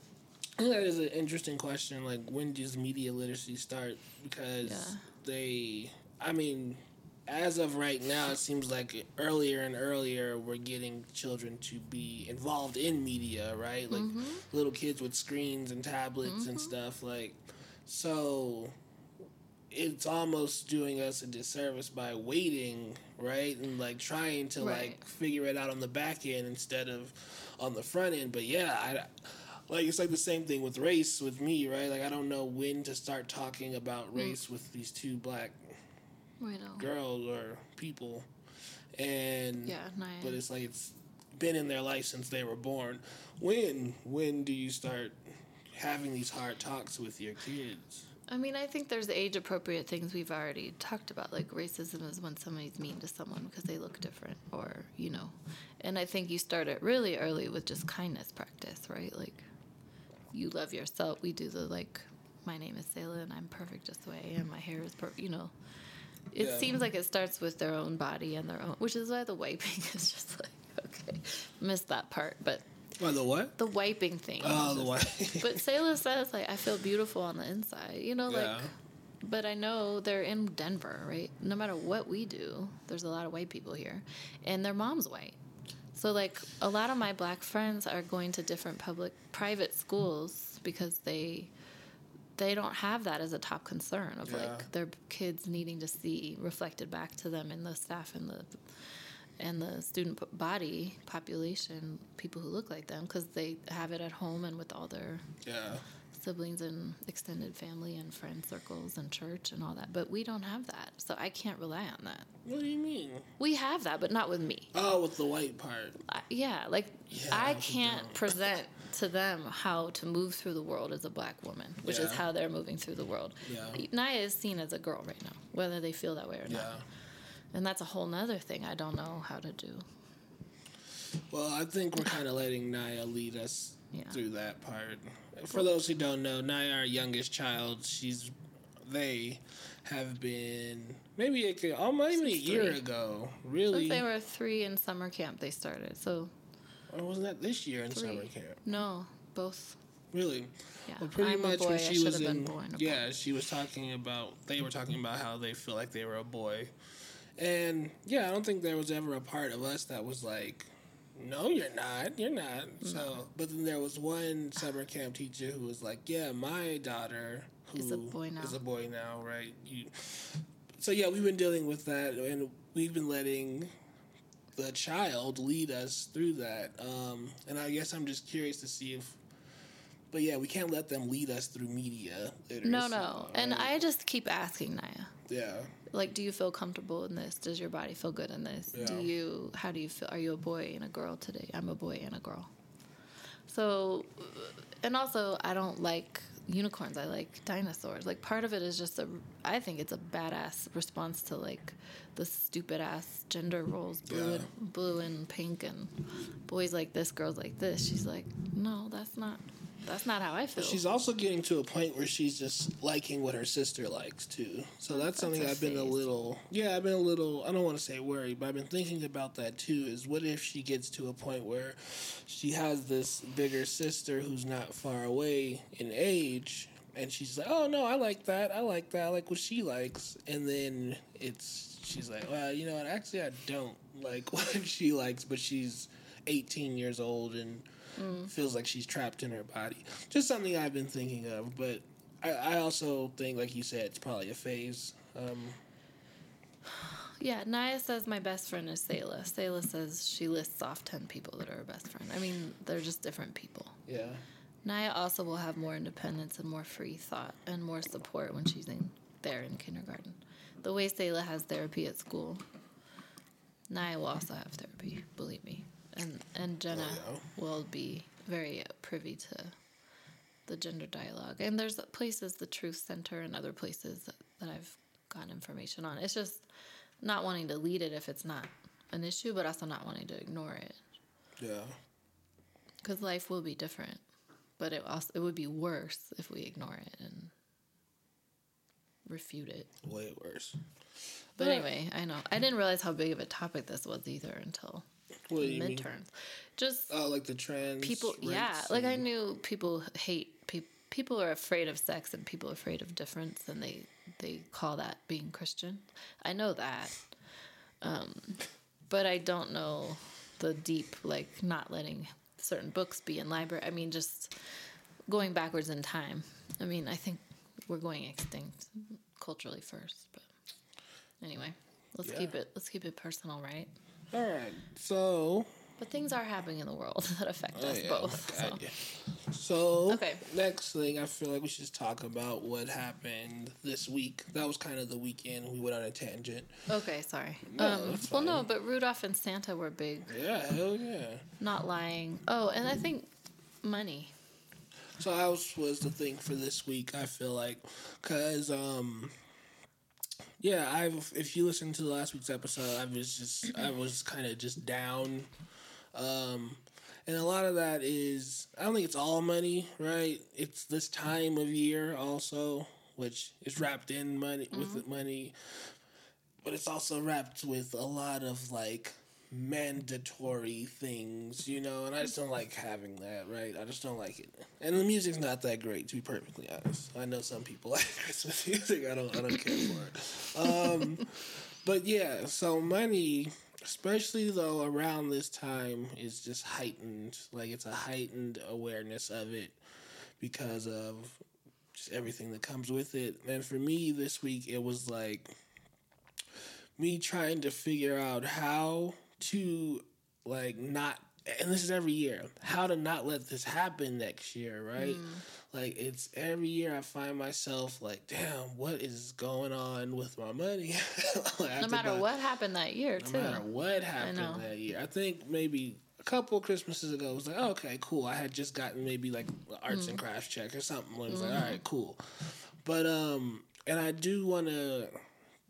[SPEAKER 1] that is an interesting question. Like, when does media literacy start? Because
[SPEAKER 2] Yeah.
[SPEAKER 1] they, I mean, as of right now, it seems like earlier and earlier we're getting children to be involved in media, right? Like
[SPEAKER 2] Mm-hmm.
[SPEAKER 1] little kids with screens and tablets and stuff. Like, so it's almost doing us a disservice by waiting, right? And like trying to
[SPEAKER 2] Right.
[SPEAKER 1] like figure it out on the back end instead of on the front end. But yeah, I like it's like the same thing with race with me, right? Like I don't know when to start talking about
[SPEAKER 2] Mm.
[SPEAKER 1] race with these two black girls or people. And
[SPEAKER 2] yeah Naya.
[SPEAKER 1] but it's like it's been in their life since they were born. When when do you start having these hard talks with your kids?
[SPEAKER 2] I mean, I think there's age appropriate things we've already talked about. Like racism is when somebody's mean to someone because they look different, or, you know. And I think you start it really early with just kindness practice, right? Like, you love yourself. We do the, like, my name is Sayla and I'm perfect just the way I am. My hair is perfect, you know. It
[SPEAKER 1] Yeah.
[SPEAKER 2] seems like it starts with their own body and their own, which is why the wiping [laughs] is just like, okay, missed that part. But
[SPEAKER 1] By the what?
[SPEAKER 2] the wiping thing.
[SPEAKER 1] Oh, the [laughs] what?
[SPEAKER 2] but Sayla says like I feel beautiful on the inside, you know, like. But I know they're in Denver, right? No matter what we do, there's a lot of white people here, and their mom's white. So like a lot of my black friends are going to different public private schools because they they don't have that as a top concern of
[SPEAKER 1] Yeah.
[SPEAKER 2] like their kids needing to see reflected back to them in the staff and the and the student body population people who look like them because they have it at home and with all their
[SPEAKER 1] Yeah.
[SPEAKER 2] Siblings and extended family and friend circles and church and all that but we don't have that. So i can't rely on that.
[SPEAKER 1] What do you mean?
[SPEAKER 2] we have that but not with me.
[SPEAKER 1] Oh, with the white part.
[SPEAKER 2] I, yeah like
[SPEAKER 1] Yeah,
[SPEAKER 2] i can't present to them how to move through the world as a black woman which is how they're moving through the world.
[SPEAKER 1] Yeah.
[SPEAKER 2] naya is seen as a girl right now whether they feel that way or not. And that's a whole nother thing i don't know how to do.
[SPEAKER 1] Well, I think we're kind of letting Naya lead us
[SPEAKER 2] Yeah.
[SPEAKER 1] through that part. For those who don't know, Naya, our youngest child, she's they have been maybe a, could- oh, maybe a year ago. Really?
[SPEAKER 2] since they were three in summer camp they started so
[SPEAKER 1] or wasn't that this year in
[SPEAKER 2] three
[SPEAKER 1] summer camp?
[SPEAKER 2] no both
[SPEAKER 1] Really?
[SPEAKER 2] yeah
[SPEAKER 1] Well, pretty
[SPEAKER 2] I'm
[SPEAKER 1] much
[SPEAKER 2] a boy.
[SPEAKER 1] when she was in,
[SPEAKER 2] a boy.
[SPEAKER 1] yeah, she was talking about. They were talking about how they feel like they were a boy, and yeah, I don't think there was ever a part of us that was like, "No, you're not. You're not." So, but then there was one summer camp teacher who was like, "Yeah, my daughter who
[SPEAKER 2] Is a boy now."
[SPEAKER 1] is a boy now, right?" You. So yeah, we've been dealing with that, and we've been letting the child lead us through that. Um, and I guess I'm just curious to see if. But yeah, we can't let them lead us through media. literacy,
[SPEAKER 2] No, no. And? I just keep asking Naya,
[SPEAKER 1] Yeah.
[SPEAKER 2] Like, do you feel comfortable in this? Does your body feel good in this? Do you, how do you feel? Are you a boy and a girl today? I'm a boy and a girl. So, and also, I don't like unicorns. I like dinosaurs. Like, part of it is just a, I think it's a badass response to like the stupid ass gender roles blue,
[SPEAKER 1] Yeah.
[SPEAKER 2] and, blue and pink and boys like this, girls like this. She's like, no, that's not. That's not how I feel.
[SPEAKER 1] She's also getting to a point where she's just liking what her sister likes too. So that's, something I've been a little yeah, I've been a little I don't want to say worried, but I've been thinking about that too. Is what if she gets to a point where she has this bigger sister who's not far away in age and she's like, "Oh no, I like that. I like that. I like what she likes." And then it's she's like, "Well, you know what? Actually, I don't like [laughs] what she likes, but she's 18 years old and feels like she's trapped in her body. Just something I've been thinking of, but I, I also think, like you said, it's probably a phase. Um, [sighs]
[SPEAKER 2] Yeah, Naya says my best friend is Sayla. Sayla says she lists off 10 people that are her best friend. I mean, they're just different people.
[SPEAKER 1] yeah,
[SPEAKER 2] Naya also will have more independence and more free thought and more support when she's in there in kindergarten. The way Sayla has therapy at school, Naya will also have therapy, believe me. And and Jenna
[SPEAKER 1] Oh,
[SPEAKER 2] will be very privy to the gender dialogue. And there's places, the Truth Center and other places that, that I've gotten information on. It's just not wanting to lead it if it's not an issue, but also not wanting to ignore it.
[SPEAKER 1] Yeah.
[SPEAKER 2] Because life will be different, but it also it would be worse if we ignore it and refute it.
[SPEAKER 1] Way worse.
[SPEAKER 2] But
[SPEAKER 1] Yeah.
[SPEAKER 2] anyway, I know I didn't realize how big of a topic this was either until
[SPEAKER 1] What do you mean?
[SPEAKER 2] midterms. Just
[SPEAKER 1] Oh, like the trans
[SPEAKER 2] people, yeah. Like I knew people hate people. People are afraid of sex, and people are afraid of difference, and they they call that being Christian. I know that, um, but I don't know the deep like not letting certain books be in library. I mean, just going backwards in time. I mean, I think we're going extinct culturally first, but anyway, let's
[SPEAKER 1] Yeah.
[SPEAKER 2] keep it let's keep it personal, right?
[SPEAKER 1] All right. So.
[SPEAKER 2] But things are happening in the world [laughs] that affect
[SPEAKER 1] Oh,
[SPEAKER 2] us
[SPEAKER 1] yeah,
[SPEAKER 2] both.
[SPEAKER 1] my
[SPEAKER 2] So.
[SPEAKER 1] God, yeah. So,
[SPEAKER 2] Okay.
[SPEAKER 1] next thing, I feel like we should talk about what happened this week. That was kind of the weekend. We went on a tangent.
[SPEAKER 2] Okay, sorry.
[SPEAKER 1] No,
[SPEAKER 2] um,
[SPEAKER 1] that's
[SPEAKER 2] well, no, but Rudolph and Santa were big.
[SPEAKER 1] Yeah, hell yeah.
[SPEAKER 2] Not lying. Oh, and I think money.
[SPEAKER 1] So that was, was the thing for this week. I feel like, cause um, yeah, I've if you listen to the last week's episode, I was just I was kind of just down, um, and a lot of that is I don't think it's all money, right? It's this time of year also, which is wrapped in money with the money, but it's also wrapped with a lot of like mandatory things, you know, and I just don't like having that, right? I just don't like it. And the music's not that great, to be perfectly honest. I know some people [laughs] like Christmas music. I don't I don't care for it. Um but yeah, so money especially though around this time is just heightened. Like it's a heightened awareness of it because of just everything that comes with it. And for me this week it was like me trying to figure out how to like not and this is every year how to not let this happen next year right? Like it's every year i find myself like damn what is going on with my money? [laughs] Like,
[SPEAKER 2] No matter
[SPEAKER 1] buy-
[SPEAKER 2] what happened that year,
[SPEAKER 1] no
[SPEAKER 2] too.
[SPEAKER 1] matter what happened that year. I think maybe a couple Christmases ago it was like okay cool i had just gotten maybe like an arts
[SPEAKER 2] Mm.
[SPEAKER 1] and crafts check or something. It was like
[SPEAKER 2] Mm-hmm.
[SPEAKER 1] all right cool. But um and i do want to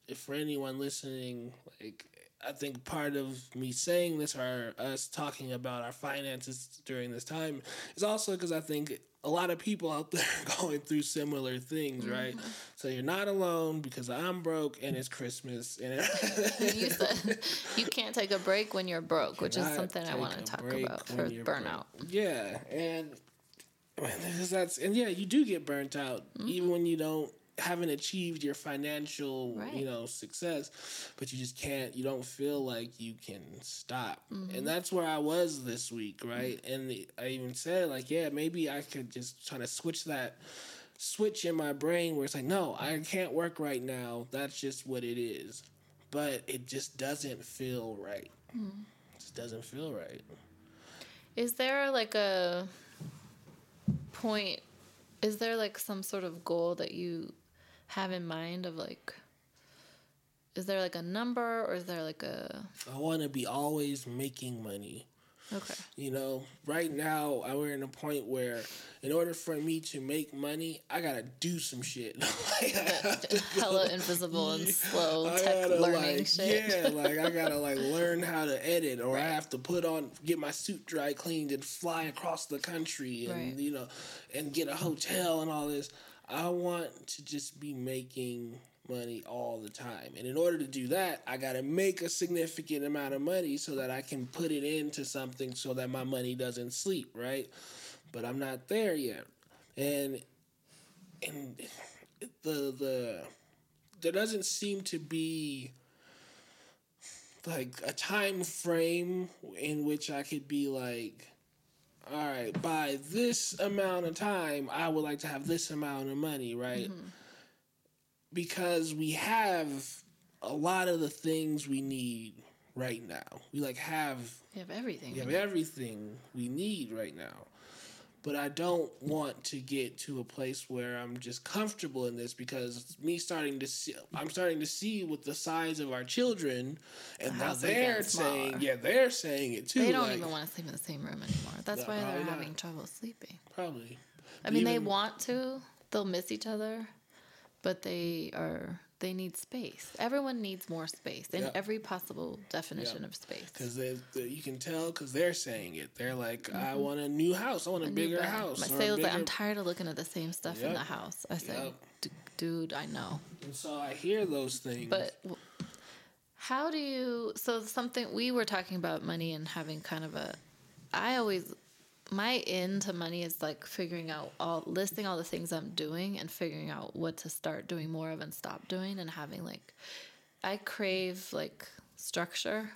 [SPEAKER 1] if for anyone listening, like I think part of me saying this or us talking about our finances during this time is also because I think a lot of people out [laughs] there are going through similar things, mm-hmm. right? So you're not alone because I'm broke and it's Christmas and [laughs]
[SPEAKER 2] you said you can't take a break when you're broke, which is something I want to talk about for burnout.
[SPEAKER 1] broke. Yeah, and that's and yeah, you do get burnt out mm-hmm. even when you don't haven't achieved your financial
[SPEAKER 2] Right.
[SPEAKER 1] you know success, but you just can't. You don't feel like you can stop, and mm-hmm. that's where I was this week, mm. right? And the, I even said like, yeah, maybe I could just try to switch that switch in my brain where it's like, no, I can't work right now. That's just what it is. But it just doesn't feel right. It just doesn't feel right.
[SPEAKER 2] Is there like a point? Is there like some sort of goal that you have in mind of like? Is there like a number or is there like a
[SPEAKER 1] I want to be always making money.
[SPEAKER 2] okay?
[SPEAKER 1] You know, right now I- we're in a point where, in order for me to make money, I gotta do some shit. [laughs] Like,
[SPEAKER 2] Hella invisible and [laughs] slow
[SPEAKER 1] I
[SPEAKER 2] tech
[SPEAKER 1] gotta,
[SPEAKER 2] learning
[SPEAKER 1] like,
[SPEAKER 2] shit.
[SPEAKER 1] Yeah, like I gotta like learn how to edit, or I have to put on get my suit dry cleaned and fly across the country, and
[SPEAKER 2] Right.
[SPEAKER 1] you know, and get a hotel and all this. I want to just be making money all the time, and in order to do that, I gotta make a significant amount of money so that I can put it into something so that my money doesn't sleep, right? But I'm not there yet, and and the the there doesn't seem to be like a time frame in which I could be like, all right, by this amount of time, I would like to have this amount of money, right? Mm-hmm. Because we have a lot of the things we need right now. We like have
[SPEAKER 2] You have everything.
[SPEAKER 1] we have everything we need right now. But I don't want to get to a place where I'm just comfortable in this because me starting to see I'm starting to see with the size of our children and now they're
[SPEAKER 2] getting smaller.
[SPEAKER 1] saying yeah, they're saying it too.
[SPEAKER 2] They don't
[SPEAKER 1] like,
[SPEAKER 2] even want to sleep in the same room anymore. That's
[SPEAKER 1] No,
[SPEAKER 2] why they're
[SPEAKER 1] not.
[SPEAKER 2] having trouble sleeping.
[SPEAKER 1] probably.
[SPEAKER 2] I mean, they want to. They'll miss each other, but they are they need space. Everyone needs more space in
[SPEAKER 1] Yep.
[SPEAKER 2] every possible definition
[SPEAKER 1] Yep.
[SPEAKER 2] of space.
[SPEAKER 1] Because you can tell because they're saying it. They're like, I want a new house. I want a,
[SPEAKER 2] Mm-hmm.
[SPEAKER 1] Bigger house.
[SPEAKER 2] My
[SPEAKER 1] a
[SPEAKER 2] sales like, I'm tired of looking at the same stuff in the house. I say,
[SPEAKER 1] Yep.
[SPEAKER 2] "D- dude, I know.
[SPEAKER 1] And so I hear those things.
[SPEAKER 2] But how do you? So something we were talking about money and having kind of a. I always my in to money is like figuring out all listing all the things I'm doing and figuring out what to start doing more of and stop doing and having like I crave like structure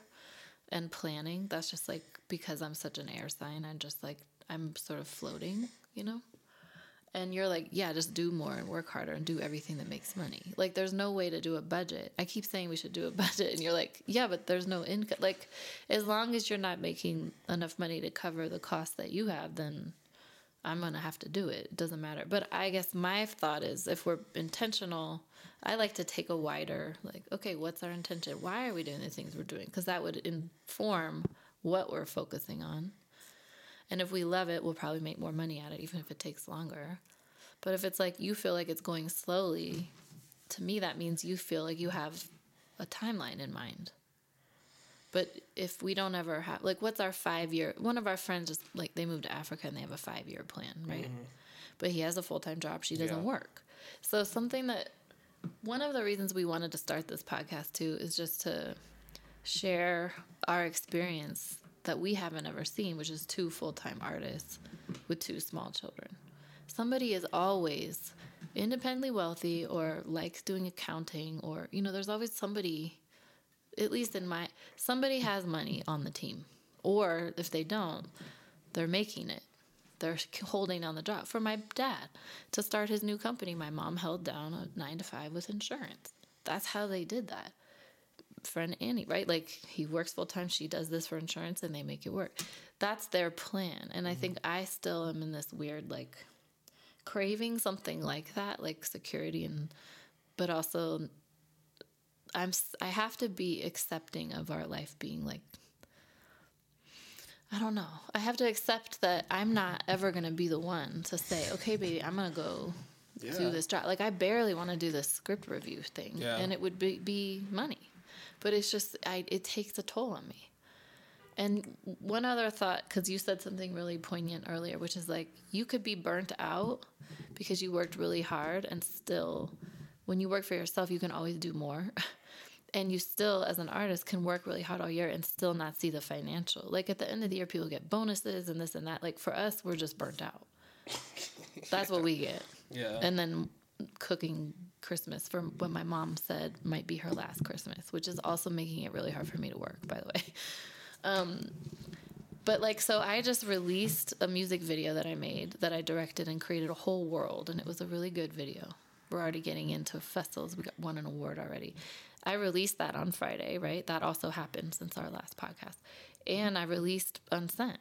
[SPEAKER 2] and planning. That's just like because I'm such an air sign. I'm just like I'm sort of floating, you know. And you're like, yeah, just do more and work harder and do everything that makes money. Like, there's no way to do a budget. I keep saying we should do a [laughs] budget, and you're like, yeah, but there's no income. Like, as long as you're not making enough money to cover the cost that you have, then I'm gonna have to do it. It doesn't matter. But I guess my thought is, if we're intentional, I like to take a wider, like, okay, what's our intention? Why are we doing the things we're doing? Because that would inform what we're focusing on. And if we love it, we'll probably make more money at it, even if it takes longer. But if it's like you feel like it's going slowly, to me, that means you feel like you have a timeline in mind. But if we don't ever have, like, what's our five year? One of our friends just like they moved to Africa and they have a five year plan, right? Mm-hmm. But he has a full time job. She doesn't
[SPEAKER 1] Yeah.
[SPEAKER 2] work. So something that one of the reasons we wanted to start this podcast too is just to share our experience that we haven't ever seen, which is two full time artists with two small children. Somebody is always independently wealthy or likes doing accounting, or, you know, there's always somebody, at least in my, somebody has money on the team. Or if they don't, they're making it. They're [laughs] holding down the job. For my dad, to start his new company, my mom held down a nine to five with insurance. That's how they did that friend Annie, right? Like he works full time, she does this for insurance, and they make it work. That's their plan. And I mm-hmm. think I still am in this weird like craving something like that, like security and but also I'm I have to be accepting of our life being like I don't know. I have to accept that I'm not ever going to be the one to say, "Okay, baby, I'm going to go
[SPEAKER 1] Yeah.
[SPEAKER 2] do this job." Like I barely want to do this script review thing,
[SPEAKER 1] Yeah.
[SPEAKER 2] and it would be, be money, but it's just I it takes a toll on me. And one other thought, because you said something really poignant earlier, which is like you could be burnt out because you worked really hard, and still, when you work for yourself, you can always do more. [laughs] And you still, as an artist, can work really hard all year and still not see the financial. Like at the end of the year, people get bonuses and this and that. Like for us, we're just burnt out. That's what we get.
[SPEAKER 1] yeah.
[SPEAKER 2] And then cooking Christmas for what my mom said might be her last Christmas, which is also making it really hard for me to work, by the way. [laughs] Um, but like, so I just released a music video that I made that I directed and created a whole world, and it was a really good video. We're already getting into festivals. We got won an award already. I released that on Friday, right? That also happened since our last podcast. And I released Unsent.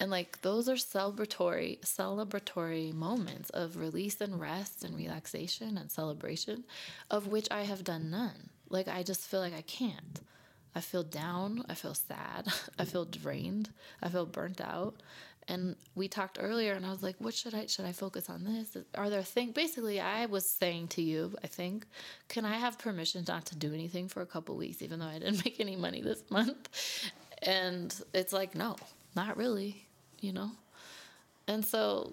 [SPEAKER 2] And like those are celebratory celebratory moments of release and rest and relaxation and celebration of which I have done none. Like I just feel like I can't. I feel down, I feel sad, [laughs] I feel drained, I feel burnt out. And we talked earlier and I was like, what should I should I focus on this? Are there things basically I was saying to you, I think, can I have permission not to do anything for a couple weeks even though I didn't [laughs] make any money this month? And it's like, no, not really, you know? And so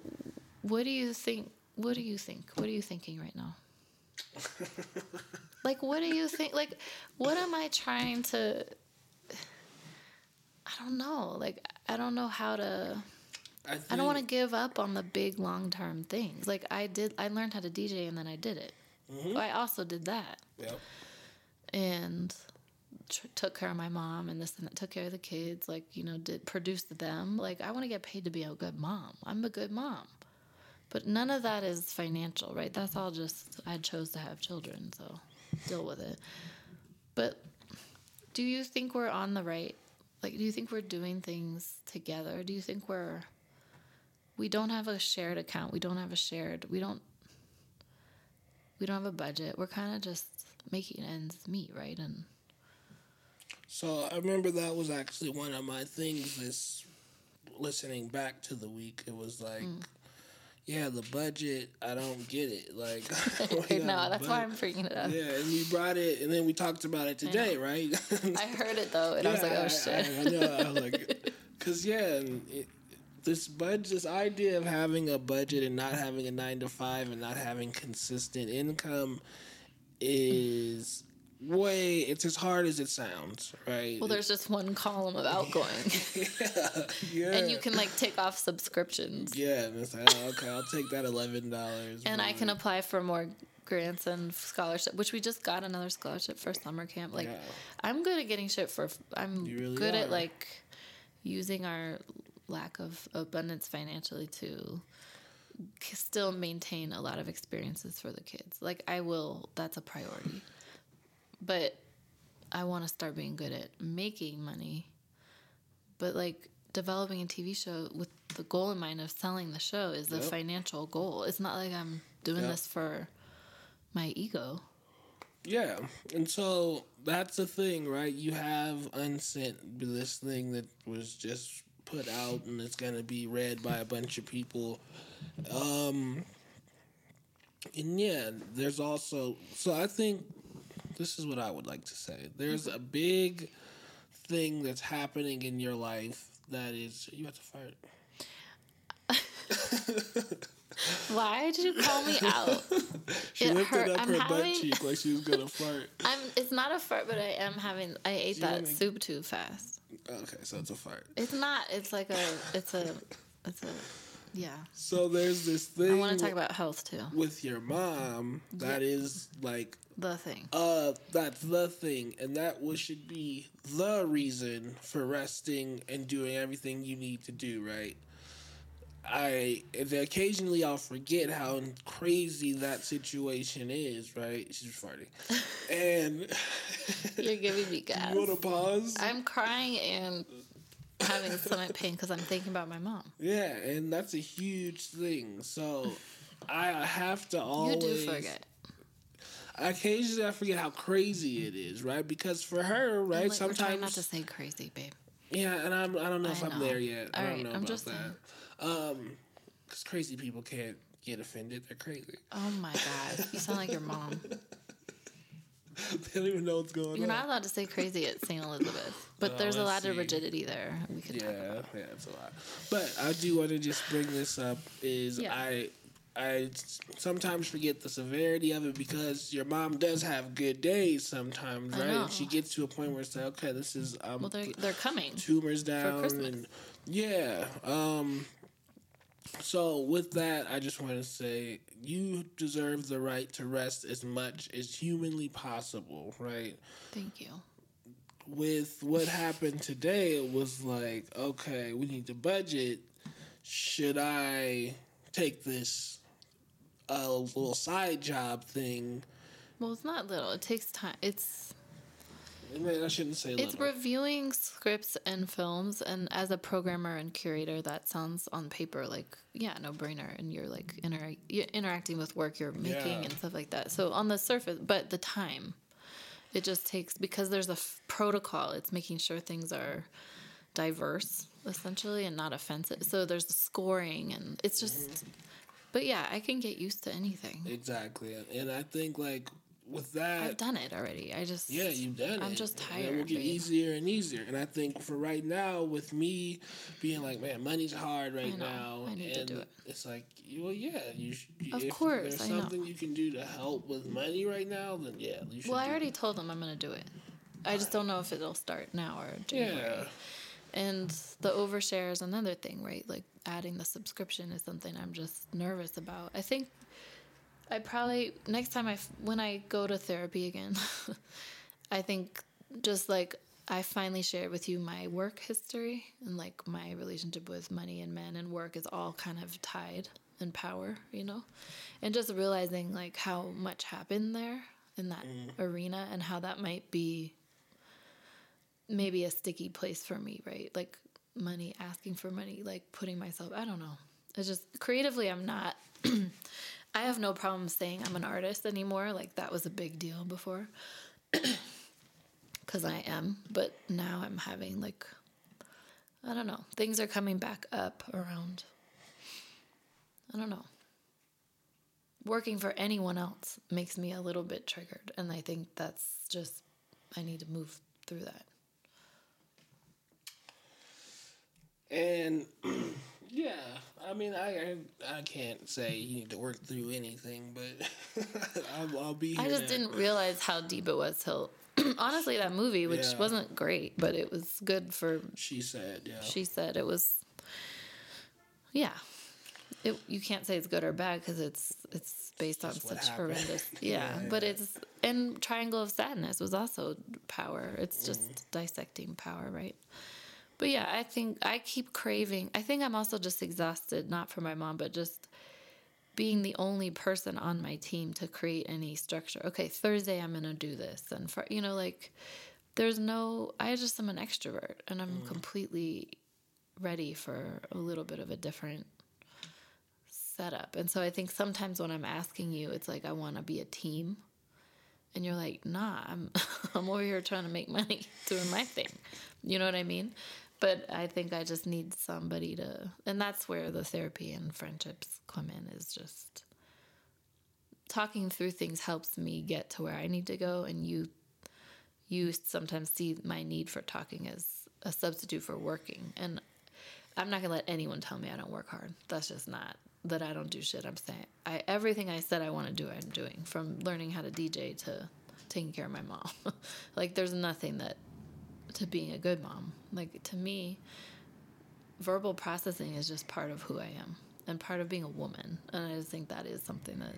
[SPEAKER 2] what do you think what do you think? What are you thinking right now? like what do you think like what am I trying to I don't know. Like I don't know how to
[SPEAKER 1] I, think,
[SPEAKER 2] I don't want to give up on the big long term things. Like I did, I learned how to DJ and then I did it. Mm-hmm. I also did that
[SPEAKER 1] Yep.
[SPEAKER 2] and tr- took care of my mom and this and that. Took care of the kids. Like you know, did produce them. Like I want to get paid to be a good mom. I'm a good mom, but none of that is financial, right? That's all just I chose to have children, so deal with it. But do you think we're on the right? Like, do you think we're doing things together? Do you think we're we don't have a shared account. We don't have a shared. We don't. We don't have a budget. We're kind of just making ends meet, right? And
[SPEAKER 1] So I remember that was actually one of my things. This listening back to the week, it was like, mm. yeah, the budget, I don't get it. Like, [laughs] [laughs]
[SPEAKER 2] no, that's why I'm freaking it out.
[SPEAKER 1] Yeah, and you brought it, and then we talked about it today, right? [laughs]
[SPEAKER 2] I heard it though, and yeah, I was like, oh shit.
[SPEAKER 1] I, I know. I was like, because yeah, it, this budget, this idea of having a budget and not having a nine to five and not having consistent income is way it's as hard as it sounds, right?
[SPEAKER 2] Well, there's just one column of outgoing. yeah, [laughs] yeah. And you can like take off subscriptions.
[SPEAKER 1] Yeah, and it's like, oh, okay, I'll take that eleven dollars. [laughs]
[SPEAKER 2] And I can apply for more grants and scholarship, which we just got another scholarship for summer camp. Like, yeah. I'm good at getting shit for. I'm really good are. at like using our lack of abundance financially to still maintain a lot of experiences for the kids. Like I will, that's a priority but I want to start being good at making money. But like developing a TV show with the goal in mind of selling the show is the yep. financial goal. It's not like I'm doing yep. this for my ego.
[SPEAKER 1] Yeah. And so that's the thing, right? You have unsent this thing that was just put out and it's going to be read by a bunch of people. Um and yeah, there's also so I think this is what I would like to say. There's mm-hmm. a big thing that's happening in your life that is you have to
[SPEAKER 2] fart. [laughs] Why did you call me [laughs] out?
[SPEAKER 1] she it lifted hurt. up I'm her having... butt cheek like she was gonna [laughs] fart.
[SPEAKER 2] I'm. It's not a fart, but I am having. I ate that make... soup too fast.
[SPEAKER 1] Okay, so it's a fart.
[SPEAKER 2] It's not. It's like a. It's a. It's a. Yeah.
[SPEAKER 1] So there's this thing. I
[SPEAKER 2] want to talk about health too.
[SPEAKER 1] With your mom, that yeah. is like
[SPEAKER 2] the thing.
[SPEAKER 1] Uh, that's the thing, and that was should be the reason for resting and doing everything you need to do. Right. I occasionally I'll forget how crazy that situation is. Right. She's farting, [laughs] and
[SPEAKER 2] you're giving me [laughs] gas.
[SPEAKER 1] You want to pause?
[SPEAKER 2] I'm crying and having stomach pain because I'm thinking about my mom.
[SPEAKER 1] Yeah, and that's a huge thing. So I have to always. You do forget. Occasionally, I forget how crazy it is, right? Because for her, right, like, sometimes
[SPEAKER 2] not to say crazy, babe.
[SPEAKER 1] Yeah, and I'm I don't know I if know. I'm there yet. All I don't right, know I'm about just that. Um, because crazy people can't get offended. They're crazy.
[SPEAKER 2] Oh my god, you sound like your mom. [laughs] [laughs]
[SPEAKER 1] they don't even know what's going
[SPEAKER 2] You're on. You're not allowed to say crazy at St. Elizabeth, [laughs] but oh, there's a lot see. of rigidity there. We could
[SPEAKER 1] yeah, yeah, it's a lot. But I do want to just bring this up. Is yeah. I I sometimes forget the severity of it because your mom does have good days sometimes, right? And she gets to a point where it's like, okay, this is um,
[SPEAKER 2] well, they're they're coming
[SPEAKER 1] tumors down and yeah. Um, so with that, I just want to say you deserve the right to rest as much as humanly possible, right?
[SPEAKER 2] Thank you.
[SPEAKER 1] With what happened today, it was like, okay, we need to budget. Should I take this uh, little side job thing?
[SPEAKER 2] Well, it's not little. It takes time. It's
[SPEAKER 1] I shouldn't say
[SPEAKER 2] It's reviewing scripts and films, and as a programmer and curator, that sounds on paper like yeah, no brainer. And you're like inter- you're interacting with work you're making yeah. and stuff like that. So on the surface, but the time, it just takes because there's a f- protocol. It's making sure things are diverse essentially and not offensive. So there's the scoring, and it's just. Mm-hmm. But yeah, I can get used to anything.
[SPEAKER 1] Exactly, and I think like with that,
[SPEAKER 2] I've done it already. I just
[SPEAKER 1] yeah, you've done
[SPEAKER 2] I'm
[SPEAKER 1] it.
[SPEAKER 2] I'm just tired.
[SPEAKER 1] it will get babe. easier and easier. And I think for right now, with me being like, man, money's hard right I now. I need and to do it. It's like, well, yeah, you. Should,
[SPEAKER 2] of
[SPEAKER 1] if
[SPEAKER 2] course,
[SPEAKER 1] there's something you can do to help with money right now, then yeah, you should.
[SPEAKER 2] Well, I already it. told them I'm gonna do it. I just don't know if it'll start now or January. Yeah. And the overshare is another thing, right? Like adding the subscription is something I'm just nervous about. I think I probably next time I when I go to therapy again, [laughs] I think just like I finally shared with you my work history and like my relationship with money and men and work is all kind of tied and power, you know, and just realizing like how much happened there in that mm. arena and how that might be maybe a sticky place for me, right? Like money, asking for money, like putting myself. I don't know. It's just creatively, I'm not. [clears throat] I have no problem saying I'm an artist anymore. Like that was a big deal before. [clears throat] Cuz I am, but now I'm having like I don't know. Things are coming back up around I don't know. working for anyone else makes me a little bit triggered. And I think that's just, I need to move through that.
[SPEAKER 1] And [clears throat] yeah, I mean, I, I I can't say you need to work through anything, but [laughs] I'll, I'll be. Here.
[SPEAKER 2] I just
[SPEAKER 1] now.
[SPEAKER 2] didn't realize how deep it was till [clears throat] honestly that movie, which
[SPEAKER 1] Yeah.
[SPEAKER 2] wasn't great, but it was good for
[SPEAKER 1] She said, yeah.
[SPEAKER 2] she said it was yeah. It, you can't say it's good or bad because it's it's based on such
[SPEAKER 1] happened.
[SPEAKER 2] horrendous [laughs] yeah,
[SPEAKER 1] Yeah,
[SPEAKER 2] but it's and triangle of sadness was also power it's
[SPEAKER 1] Mm-hmm.
[SPEAKER 2] just dissecting power right but yeah i think i keep craving i think i'm also just exhausted not for my mom but just being the only person on my team to create any structure. Okay thursday i'm gonna do this and for you know like there's no i just am an extrovert and i'm
[SPEAKER 1] Mm.
[SPEAKER 2] completely ready for a little bit of a different setup. And so i think sometimes when i'm asking you it's like i want to be a team and you're like nah i'm [laughs] i'm over here trying to make money [laughs] doing my thing. You know what i mean but i think i just need somebody to and that's where the therapy and friendships come in is just talking through things helps me get to where i need to go and you you sometimes see my need for talking as a substitute for working. And i'm not to let anyone tell me i don't work hard. That's just not that i don't do shit i'm saying i everything i said i want to do i'm doing from learning how to dj to taking care of my mom. [laughs] Like there's nothing that to being a good mom like to me verbal processing is just part of who i am and part of being a woman and i just think that is something that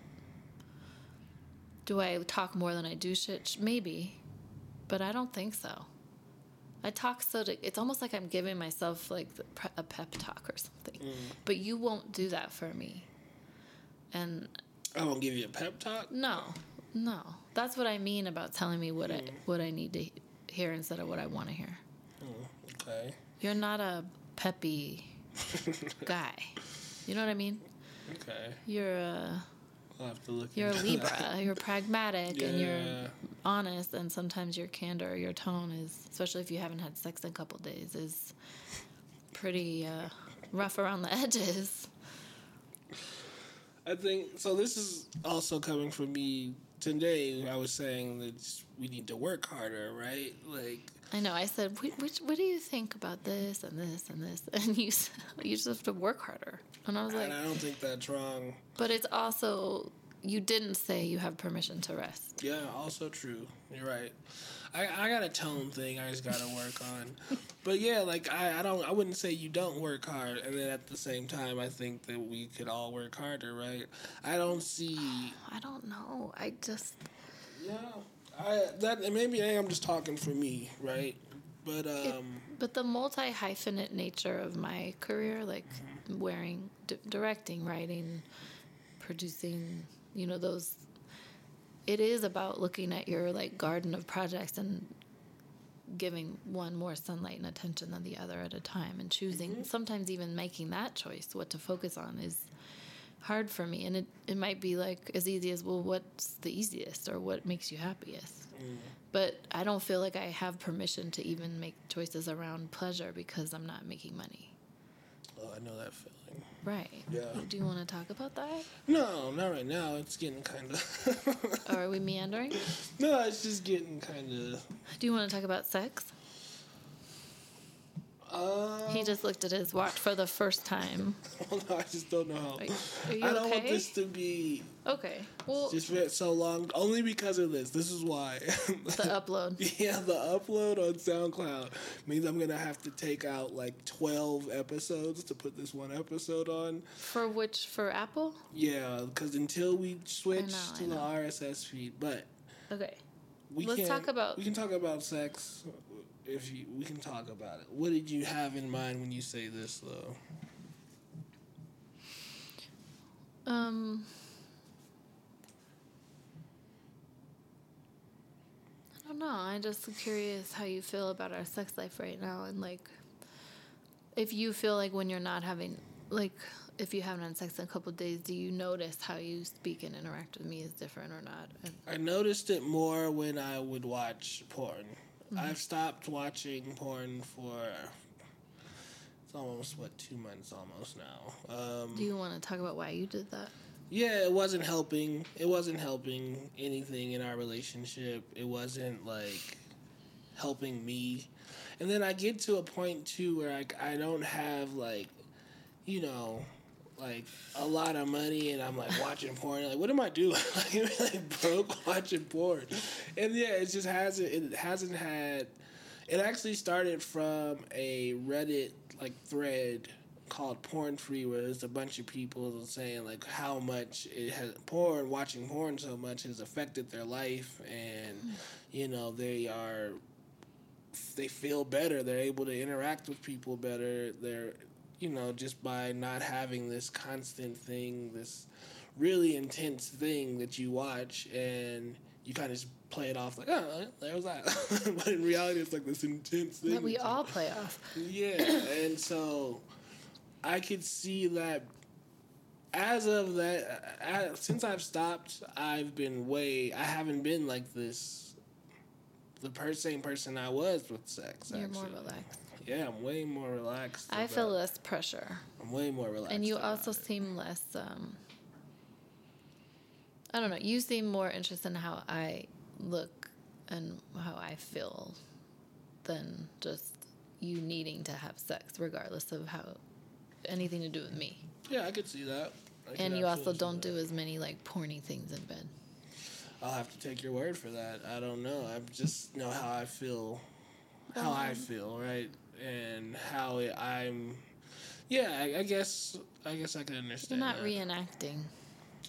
[SPEAKER 2] do i talk more than i do shit maybe but I don't think so. I talk so to, it's almost like I'm giving myself like a pep talk or something. Mm. But you won't do that for me. And
[SPEAKER 1] I won't give you a pep talk.
[SPEAKER 2] no, no, that's what I mean about telling me what I mm. what I need to hear instead of what I want to hear.
[SPEAKER 1] Okay.
[SPEAKER 2] You're not a peppy [laughs] guy. You know what I mean?
[SPEAKER 1] Okay.
[SPEAKER 2] You're a
[SPEAKER 1] I'll have to look.
[SPEAKER 2] you're a Libra.
[SPEAKER 1] that.
[SPEAKER 2] You're pragmatic and you're honest, and sometimes your candor, your tone is, especially if you haven't had sex in a couple days, is pretty uh, rough around the [laughs] edges.
[SPEAKER 1] I think so. This is also coming from me today. I was saying that we need to work harder, right? Like,
[SPEAKER 2] I know. I said, "Wh- which, what do you think about this and this and this? [laughs] And you said, you just have to work harder. And I was like,
[SPEAKER 1] and I don't think that's wrong.
[SPEAKER 2] but it's also, you didn't say you have permission to rest.
[SPEAKER 1] Yeah, also true. You're right. I, I got a tone thing I just gotta work on. But yeah, like I, I don't I wouldn't say you don't work hard and then at the same time I think that we could all work harder, right? I don't see [sighs]
[SPEAKER 2] I don't know. I just,
[SPEAKER 1] Yeah. I that maybe I am just talking for me, right? But um
[SPEAKER 2] but the multi hyphenate nature of my career, like wearing, d- directing, writing, producing, you know, those, it is about looking at your like garden of projects and giving one more sunlight and attention than the other at a time and choosing, mm-hmm. sometimes even making that choice, what to focus on is hard for me. And it, it might be like as easy as, well, what's the easiest or what makes you happiest? Mm-hmm. But I don't feel like I have permission to even make choices around pleasure because I'm not making money.
[SPEAKER 1] oh, I know that feeling.
[SPEAKER 2] Right.
[SPEAKER 1] Yeah.
[SPEAKER 2] Do you want to talk about that?
[SPEAKER 1] No, not right now. It's getting kind of
[SPEAKER 2] are we meandering? [laughs]
[SPEAKER 1] No, it's just getting kind of
[SPEAKER 2] Do you want to talk about sex?
[SPEAKER 1] Uh
[SPEAKER 2] He just looked at his watch for the first time. [laughs]
[SPEAKER 1] no, I just don't know how.
[SPEAKER 2] Are, are you
[SPEAKER 1] I don't want this to be
[SPEAKER 2] Okay. Well,
[SPEAKER 1] just for so long only because of this. This is why.
[SPEAKER 2] the [laughs] upload.
[SPEAKER 1] Yeah, the upload on SoundCloud means I'm gonna have to take out like 12 episodes to put this one episode on.
[SPEAKER 2] For which? For Apple?
[SPEAKER 1] Yeah, because until we switch
[SPEAKER 2] know,
[SPEAKER 1] to the. RSS feed, but
[SPEAKER 2] Okay.
[SPEAKER 1] we
[SPEAKER 2] Let's
[SPEAKER 1] can
[SPEAKER 2] talk about-
[SPEAKER 1] we can talk about sex. If you, we can talk about it. What did you have in mind when you say this, though?
[SPEAKER 2] Um. I don't know. I'm just curious how you feel about our sex life right now, and like, if you feel like when you're not having, like, if you haven't had sex in a couple of days, do you notice how you speak and interact with me is different or not?
[SPEAKER 1] I noticed it more when I would watch porn.
[SPEAKER 2] Mm-hmm.
[SPEAKER 1] I've stopped watching porn for it's almost what two months almost now. Um,
[SPEAKER 2] do you want to talk about why you did that?
[SPEAKER 1] yeah, it wasn't helping. It wasn't helping anything in our relationship. It wasn't like helping me. And then I get to a point too where I, I don't have like, you know, like a lot of money and I'm like watching porn. Like, what am I doing? [laughs] like, broke [laughs] watching porn. And yeah, it just hasn't, it hasn't had, it actually started from a Reddit like thread called Porn Free, where there's a bunch of people saying like how much it has porn, watching porn so much has affected their life, and you know they are they feel better. They're able to interact with people better. They're you know just by not having this constant thing, this really intense thing that you watch and you kind of just play it off like, oh, there was that. [laughs] but in reality, it's like this intense thing
[SPEAKER 2] That we all play off.
[SPEAKER 1] yeah, and so I could see that as of that, uh, since I've stopped, I've been way. I haven't been like this. The per- same person I was with sex.
[SPEAKER 2] You're
[SPEAKER 1] actually.
[SPEAKER 2] more relaxed.
[SPEAKER 1] Yeah, I'm way more relaxed.
[SPEAKER 2] I feel less pressure.
[SPEAKER 1] I'm way more relaxed.
[SPEAKER 2] And you also
[SPEAKER 1] it.
[SPEAKER 2] seem less um I don't know, you seem more interested in how I look and how I feel than just you needing to have sex regardless of how anything to do with me.
[SPEAKER 1] Yeah, I could see that. Could
[SPEAKER 2] And you also don't do as many like porny things in bed.
[SPEAKER 1] I'll have to take your word for that. I don't know. I just know how I feel, how I feel, right, and how it, I'm. Yeah, I, I guess. I guess I can understand.
[SPEAKER 2] You're not
[SPEAKER 1] that.
[SPEAKER 2] reenacting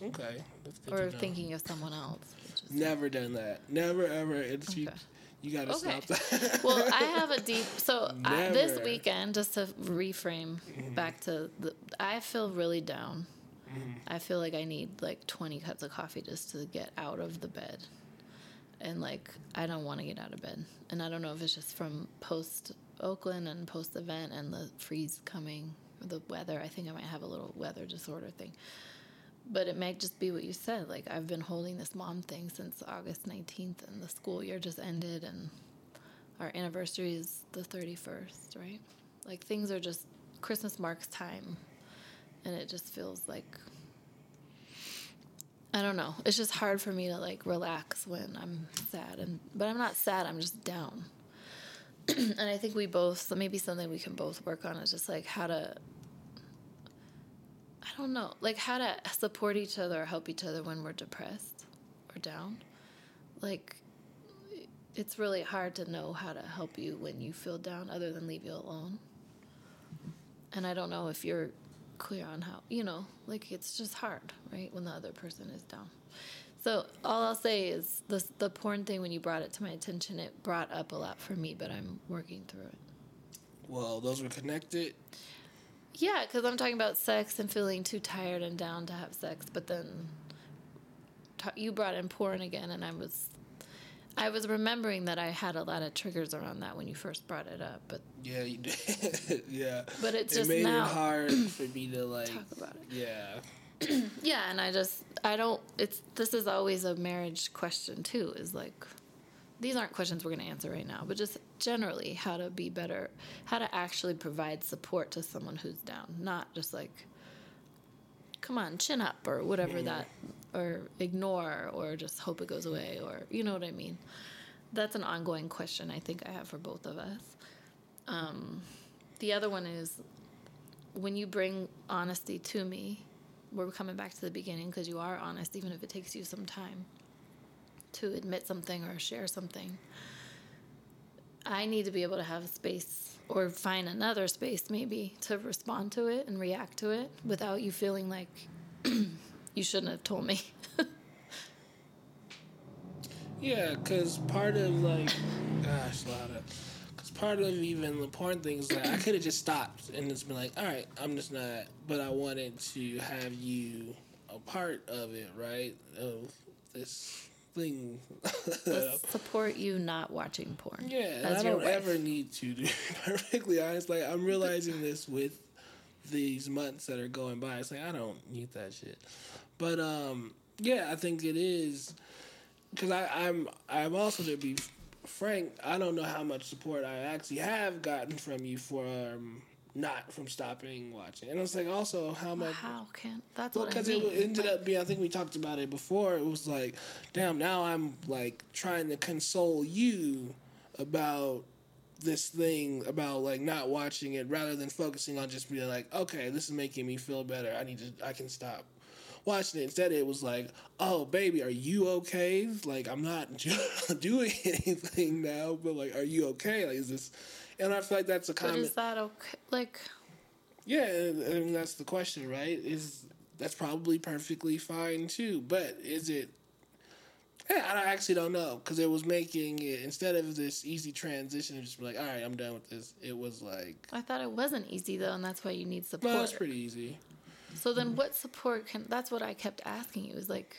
[SPEAKER 1] Okay.
[SPEAKER 2] Or thinking of someone else. [laughs]
[SPEAKER 1] Never done that. Never ever. It's you.
[SPEAKER 2] Okay.
[SPEAKER 1] You gotta
[SPEAKER 2] Okay.
[SPEAKER 1] stop that. [laughs]
[SPEAKER 2] well, I have a deep. So I, [laughs] this weekend, just to reframe mm-hmm. back to the, I feel really down. Mm-hmm. I feel like I need like 20 cups of coffee just to get out of the bed. And like, I don't want to get out of bed. And I don't know if it's just from post Oakland and post event and the freeze coming, the weather. I think I might have a little weather disorder thing. But it might just be what you said. Like, I've been holding this mom thing since August 19th, and the school year just ended, and our anniversary is the 31st, right? Like, things are just, Christmas marks time, and it just feels like, I don't know. It's just hard for me to, like, relax when I'm sad. and But I'm not sad, I'm just down. [clears throat] and I think we both, maybe something we can both work on is just, like, how to I don't know, like how to support each other or help each other when we're depressed or down. Like, it's really hard to know how to help you when you feel down other than leave you alone. And I don't know if you're clear on how, you know, like it's just hard, right, when the other person is down. So all I'll say is the the porn thing when you brought it to my attention, it brought up a lot for me, but I'm working through it.
[SPEAKER 1] well, those were connected.
[SPEAKER 2] Yeah, because I'm talking about sex and feeling too tired and down to have sex, but then ta- you brought in porn again, and I was, I was remembering that I had a lot of triggers around that when you first brought it up, but
[SPEAKER 1] Yeah, you [laughs] did. yeah.
[SPEAKER 2] But it's
[SPEAKER 1] it
[SPEAKER 2] just
[SPEAKER 1] made
[SPEAKER 2] now-
[SPEAKER 1] it hard for me to like.
[SPEAKER 2] talk about it.
[SPEAKER 1] Yeah. [clears throat]
[SPEAKER 2] Yeah, and I just I don't. It's this is always a marriage question too. Is like these aren't questions we're going to answer right now, but just generally how to be better, how to actually provide support to someone who's down, not just like come on, chin up or whatever that, or ignore or just hope it goes away or you know what I mean. That's an ongoing question I think I have for both of us. Um, the other one is when you bring honesty to me, we're coming back to the beginning because you are honest, even if it takes you some time to admit something or share something. I need to be able to have a space or find another space maybe to respond to it and react to it without you feeling like [clears throat] you shouldn't have told me. [laughs]
[SPEAKER 1] Yeah, because part of like, gosh, Lada, because part of even the porn thing is that I could have just stopped and just been like, all right, I'm just not, but I wanted to have you a part of it, right? Of this thing.
[SPEAKER 2] Let's [laughs] support you not watching porn.
[SPEAKER 1] yeah, I don't
[SPEAKER 2] wife.
[SPEAKER 1] ever need to, to be [laughs] perfectly honest. Like, I'm realizing this with these months that are going by. It's like, I don't need that shit. But, um, yeah, I think it is because I'm I'm also to be frank, I don't know how much support I actually have gotten from you for um, not from stopping watching. And I was like also how much
[SPEAKER 2] How can that's
[SPEAKER 1] well,
[SPEAKER 2] I
[SPEAKER 1] because
[SPEAKER 2] mean.
[SPEAKER 1] it ended up being. I think we talked about it before. It was like, damn. Now I'm like trying to console you about this thing about like not watching it, rather than focusing on just being like, okay, this is making me feel better. I need to. I can stop watching it. Instead, it was like, oh, baby, are you okay? Like I'm not [laughs] doing [laughs] anything now, but like, are you okay? Like, is this? And I feel like that's a
[SPEAKER 2] but
[SPEAKER 1] common.
[SPEAKER 2] is that okay? Like,
[SPEAKER 1] Yeah, and, and that's the question, right? Is that's probably perfectly fine too, but is it? Yeah, I actually don't know because it was making it instead of this easy transition, of just be like, all right, I'm done with this. It was like,
[SPEAKER 2] I thought it wasn't easy though, and that's why you need support.
[SPEAKER 1] well, it's pretty easy.
[SPEAKER 2] So then, what support can? That's what I kept asking you. Is like,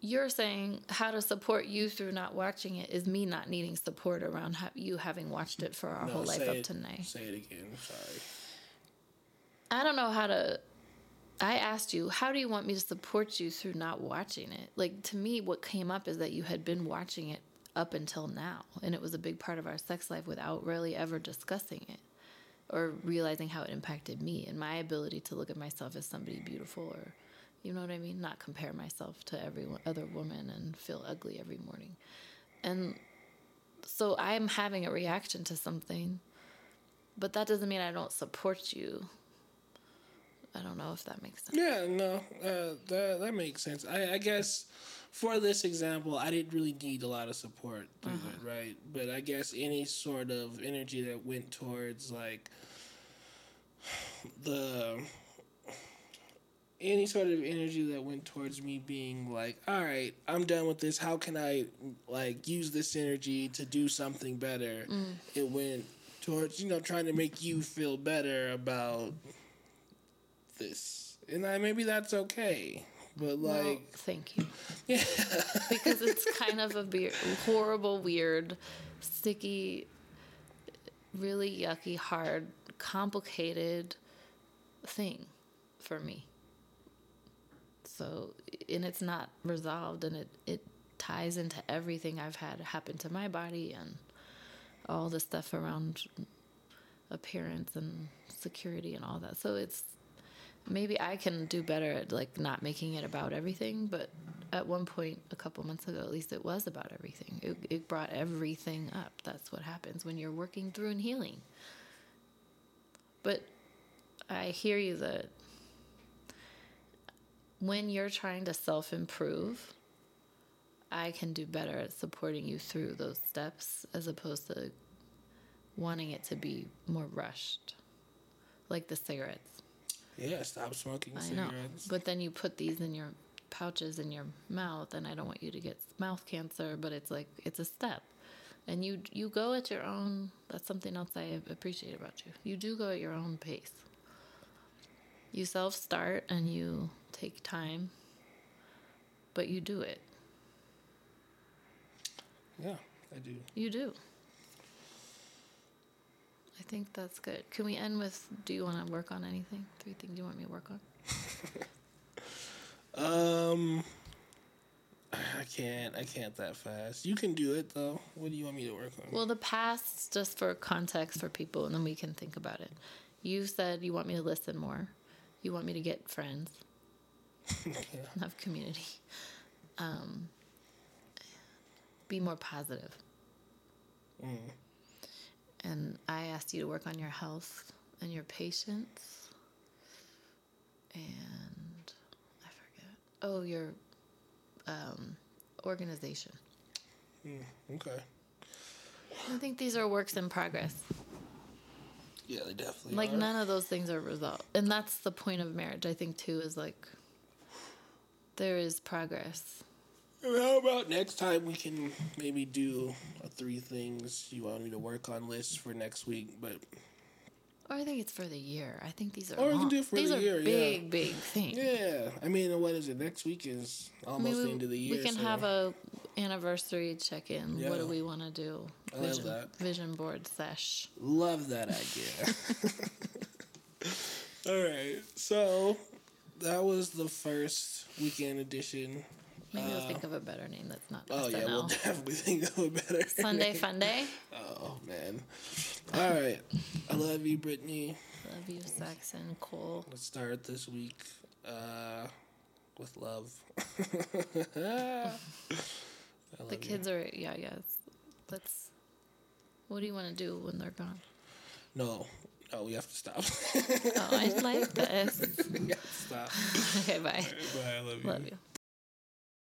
[SPEAKER 2] you're saying how to support you through not watching it is me not needing support around ha- you having watched it for our
[SPEAKER 1] No,
[SPEAKER 2] whole life up
[SPEAKER 1] it-
[SPEAKER 2] to now.
[SPEAKER 1] Say it again. Sorry.
[SPEAKER 2] I don't know how to. I asked you, how do you want me to support you through not watching it? Like, to me, what came up is that you had been watching it up until now, and it was a big part of our sex life without really ever discussing it or realizing how it impacted me and my ability to look at myself as somebody beautiful or, you know what I mean? Not compare myself to every other woman and feel ugly every morning. And so I'm having a reaction to something, but that doesn't mean I don't support you. I don't know if that makes sense.
[SPEAKER 1] Yeah, no, uh, that that makes sense. I, I guess for this example, I didn't really need a lot of support through it, mm-hmm. right? But I guess any sort of energy that went towards like the any sort of energy that went towards me being like, all right, I'm done with this. How can I like use this energy to do something better? Mm. It went towards you know trying to make you feel better about this, and I, maybe that's okay. But like,
[SPEAKER 2] thank you. [laughs]
[SPEAKER 1] yeah, [laughs]
[SPEAKER 2] Because it's kind of a horrible, weird, sticky, really yucky, hard, complicated thing for me. So, and it's not resolved, and it, it ties into everything I've had happen to my body and all the stuff around appearance and security and all that. So it's maybe I can do better at like not making it about everything, but at one point a couple months ago at least it was about everything. It it brought everything up. That's what happens when you're working through and healing. But I hear you that when you're trying to self-improve, I can do better at supporting you through those steps as opposed to wanting it to be more rushed. Like the cigarettes.
[SPEAKER 1] Yeah, stop smoking
[SPEAKER 2] I know. But then you put these in your pouches in your mouth and I don't want you to get mouth cancer, but it's like it's a step. And you you go at your own that's something else I appreciate about you. You do go at your own pace. You self start and you take time, but you do it.
[SPEAKER 1] Yeah, I do.
[SPEAKER 2] You do. I think that's good. Can we end with do you want to work on anything? Three things you want me to work on? [laughs]
[SPEAKER 1] Um, I can't. I can't that fast. You can do it though. What do you want me to work on?
[SPEAKER 2] Well, the past, just for context for people, and then we can think about it. You said you want me to listen more. You want me to get friends, [laughs]
[SPEAKER 1] yeah. [laughs]
[SPEAKER 2] have community. Um, be more positive.
[SPEAKER 1] Mm.
[SPEAKER 2] And I asked you to work on your health and your patience. And I forget. Oh, your um, organization.
[SPEAKER 1] Okay.
[SPEAKER 2] I think these are works in progress.
[SPEAKER 1] Yeah, they definitely
[SPEAKER 2] like
[SPEAKER 1] are.
[SPEAKER 2] none of those things are resolved and that's the point of marriage i think too is like there is progress
[SPEAKER 1] And How about next time we can maybe do a three things you want me to work on list for next week, but
[SPEAKER 2] or i think it's for the year i think these are
[SPEAKER 1] Or we can do it for
[SPEAKER 2] these
[SPEAKER 1] the
[SPEAKER 2] are
[SPEAKER 1] year, yeah.
[SPEAKER 2] big big things
[SPEAKER 1] yeah, I mean, what is it? Next week is
[SPEAKER 2] I
[SPEAKER 1] almost
[SPEAKER 2] mean,
[SPEAKER 1] the end of the year.
[SPEAKER 2] we can
[SPEAKER 1] so
[SPEAKER 2] have a anniversary check-in what do we want to do
[SPEAKER 1] I love that.
[SPEAKER 2] vision board sesh
[SPEAKER 1] Love that idea. [laughs] [laughs] All right, so that was the first weekend edition
[SPEAKER 2] Maybe we'll think of a better name that's not
[SPEAKER 1] Oh
[SPEAKER 2] SNL.
[SPEAKER 1] yeah, we'll definitely think of a better [laughs]
[SPEAKER 2] Sunday
[SPEAKER 1] name.
[SPEAKER 2] Fun Day.
[SPEAKER 1] Oh man. All right. I love you, Brittany.
[SPEAKER 2] Love you, Saxon, Cole.
[SPEAKER 1] Let's start this week uh, with love. [laughs]
[SPEAKER 2] The kids are yeah, yeah. Let's. What do you want to do when they're gone?
[SPEAKER 1] No, no, we have to stop.
[SPEAKER 2] Oh, I like [laughs] this.
[SPEAKER 1] we have to stop.
[SPEAKER 2] Okay, bye.
[SPEAKER 1] Bye. I love you.
[SPEAKER 2] Love you.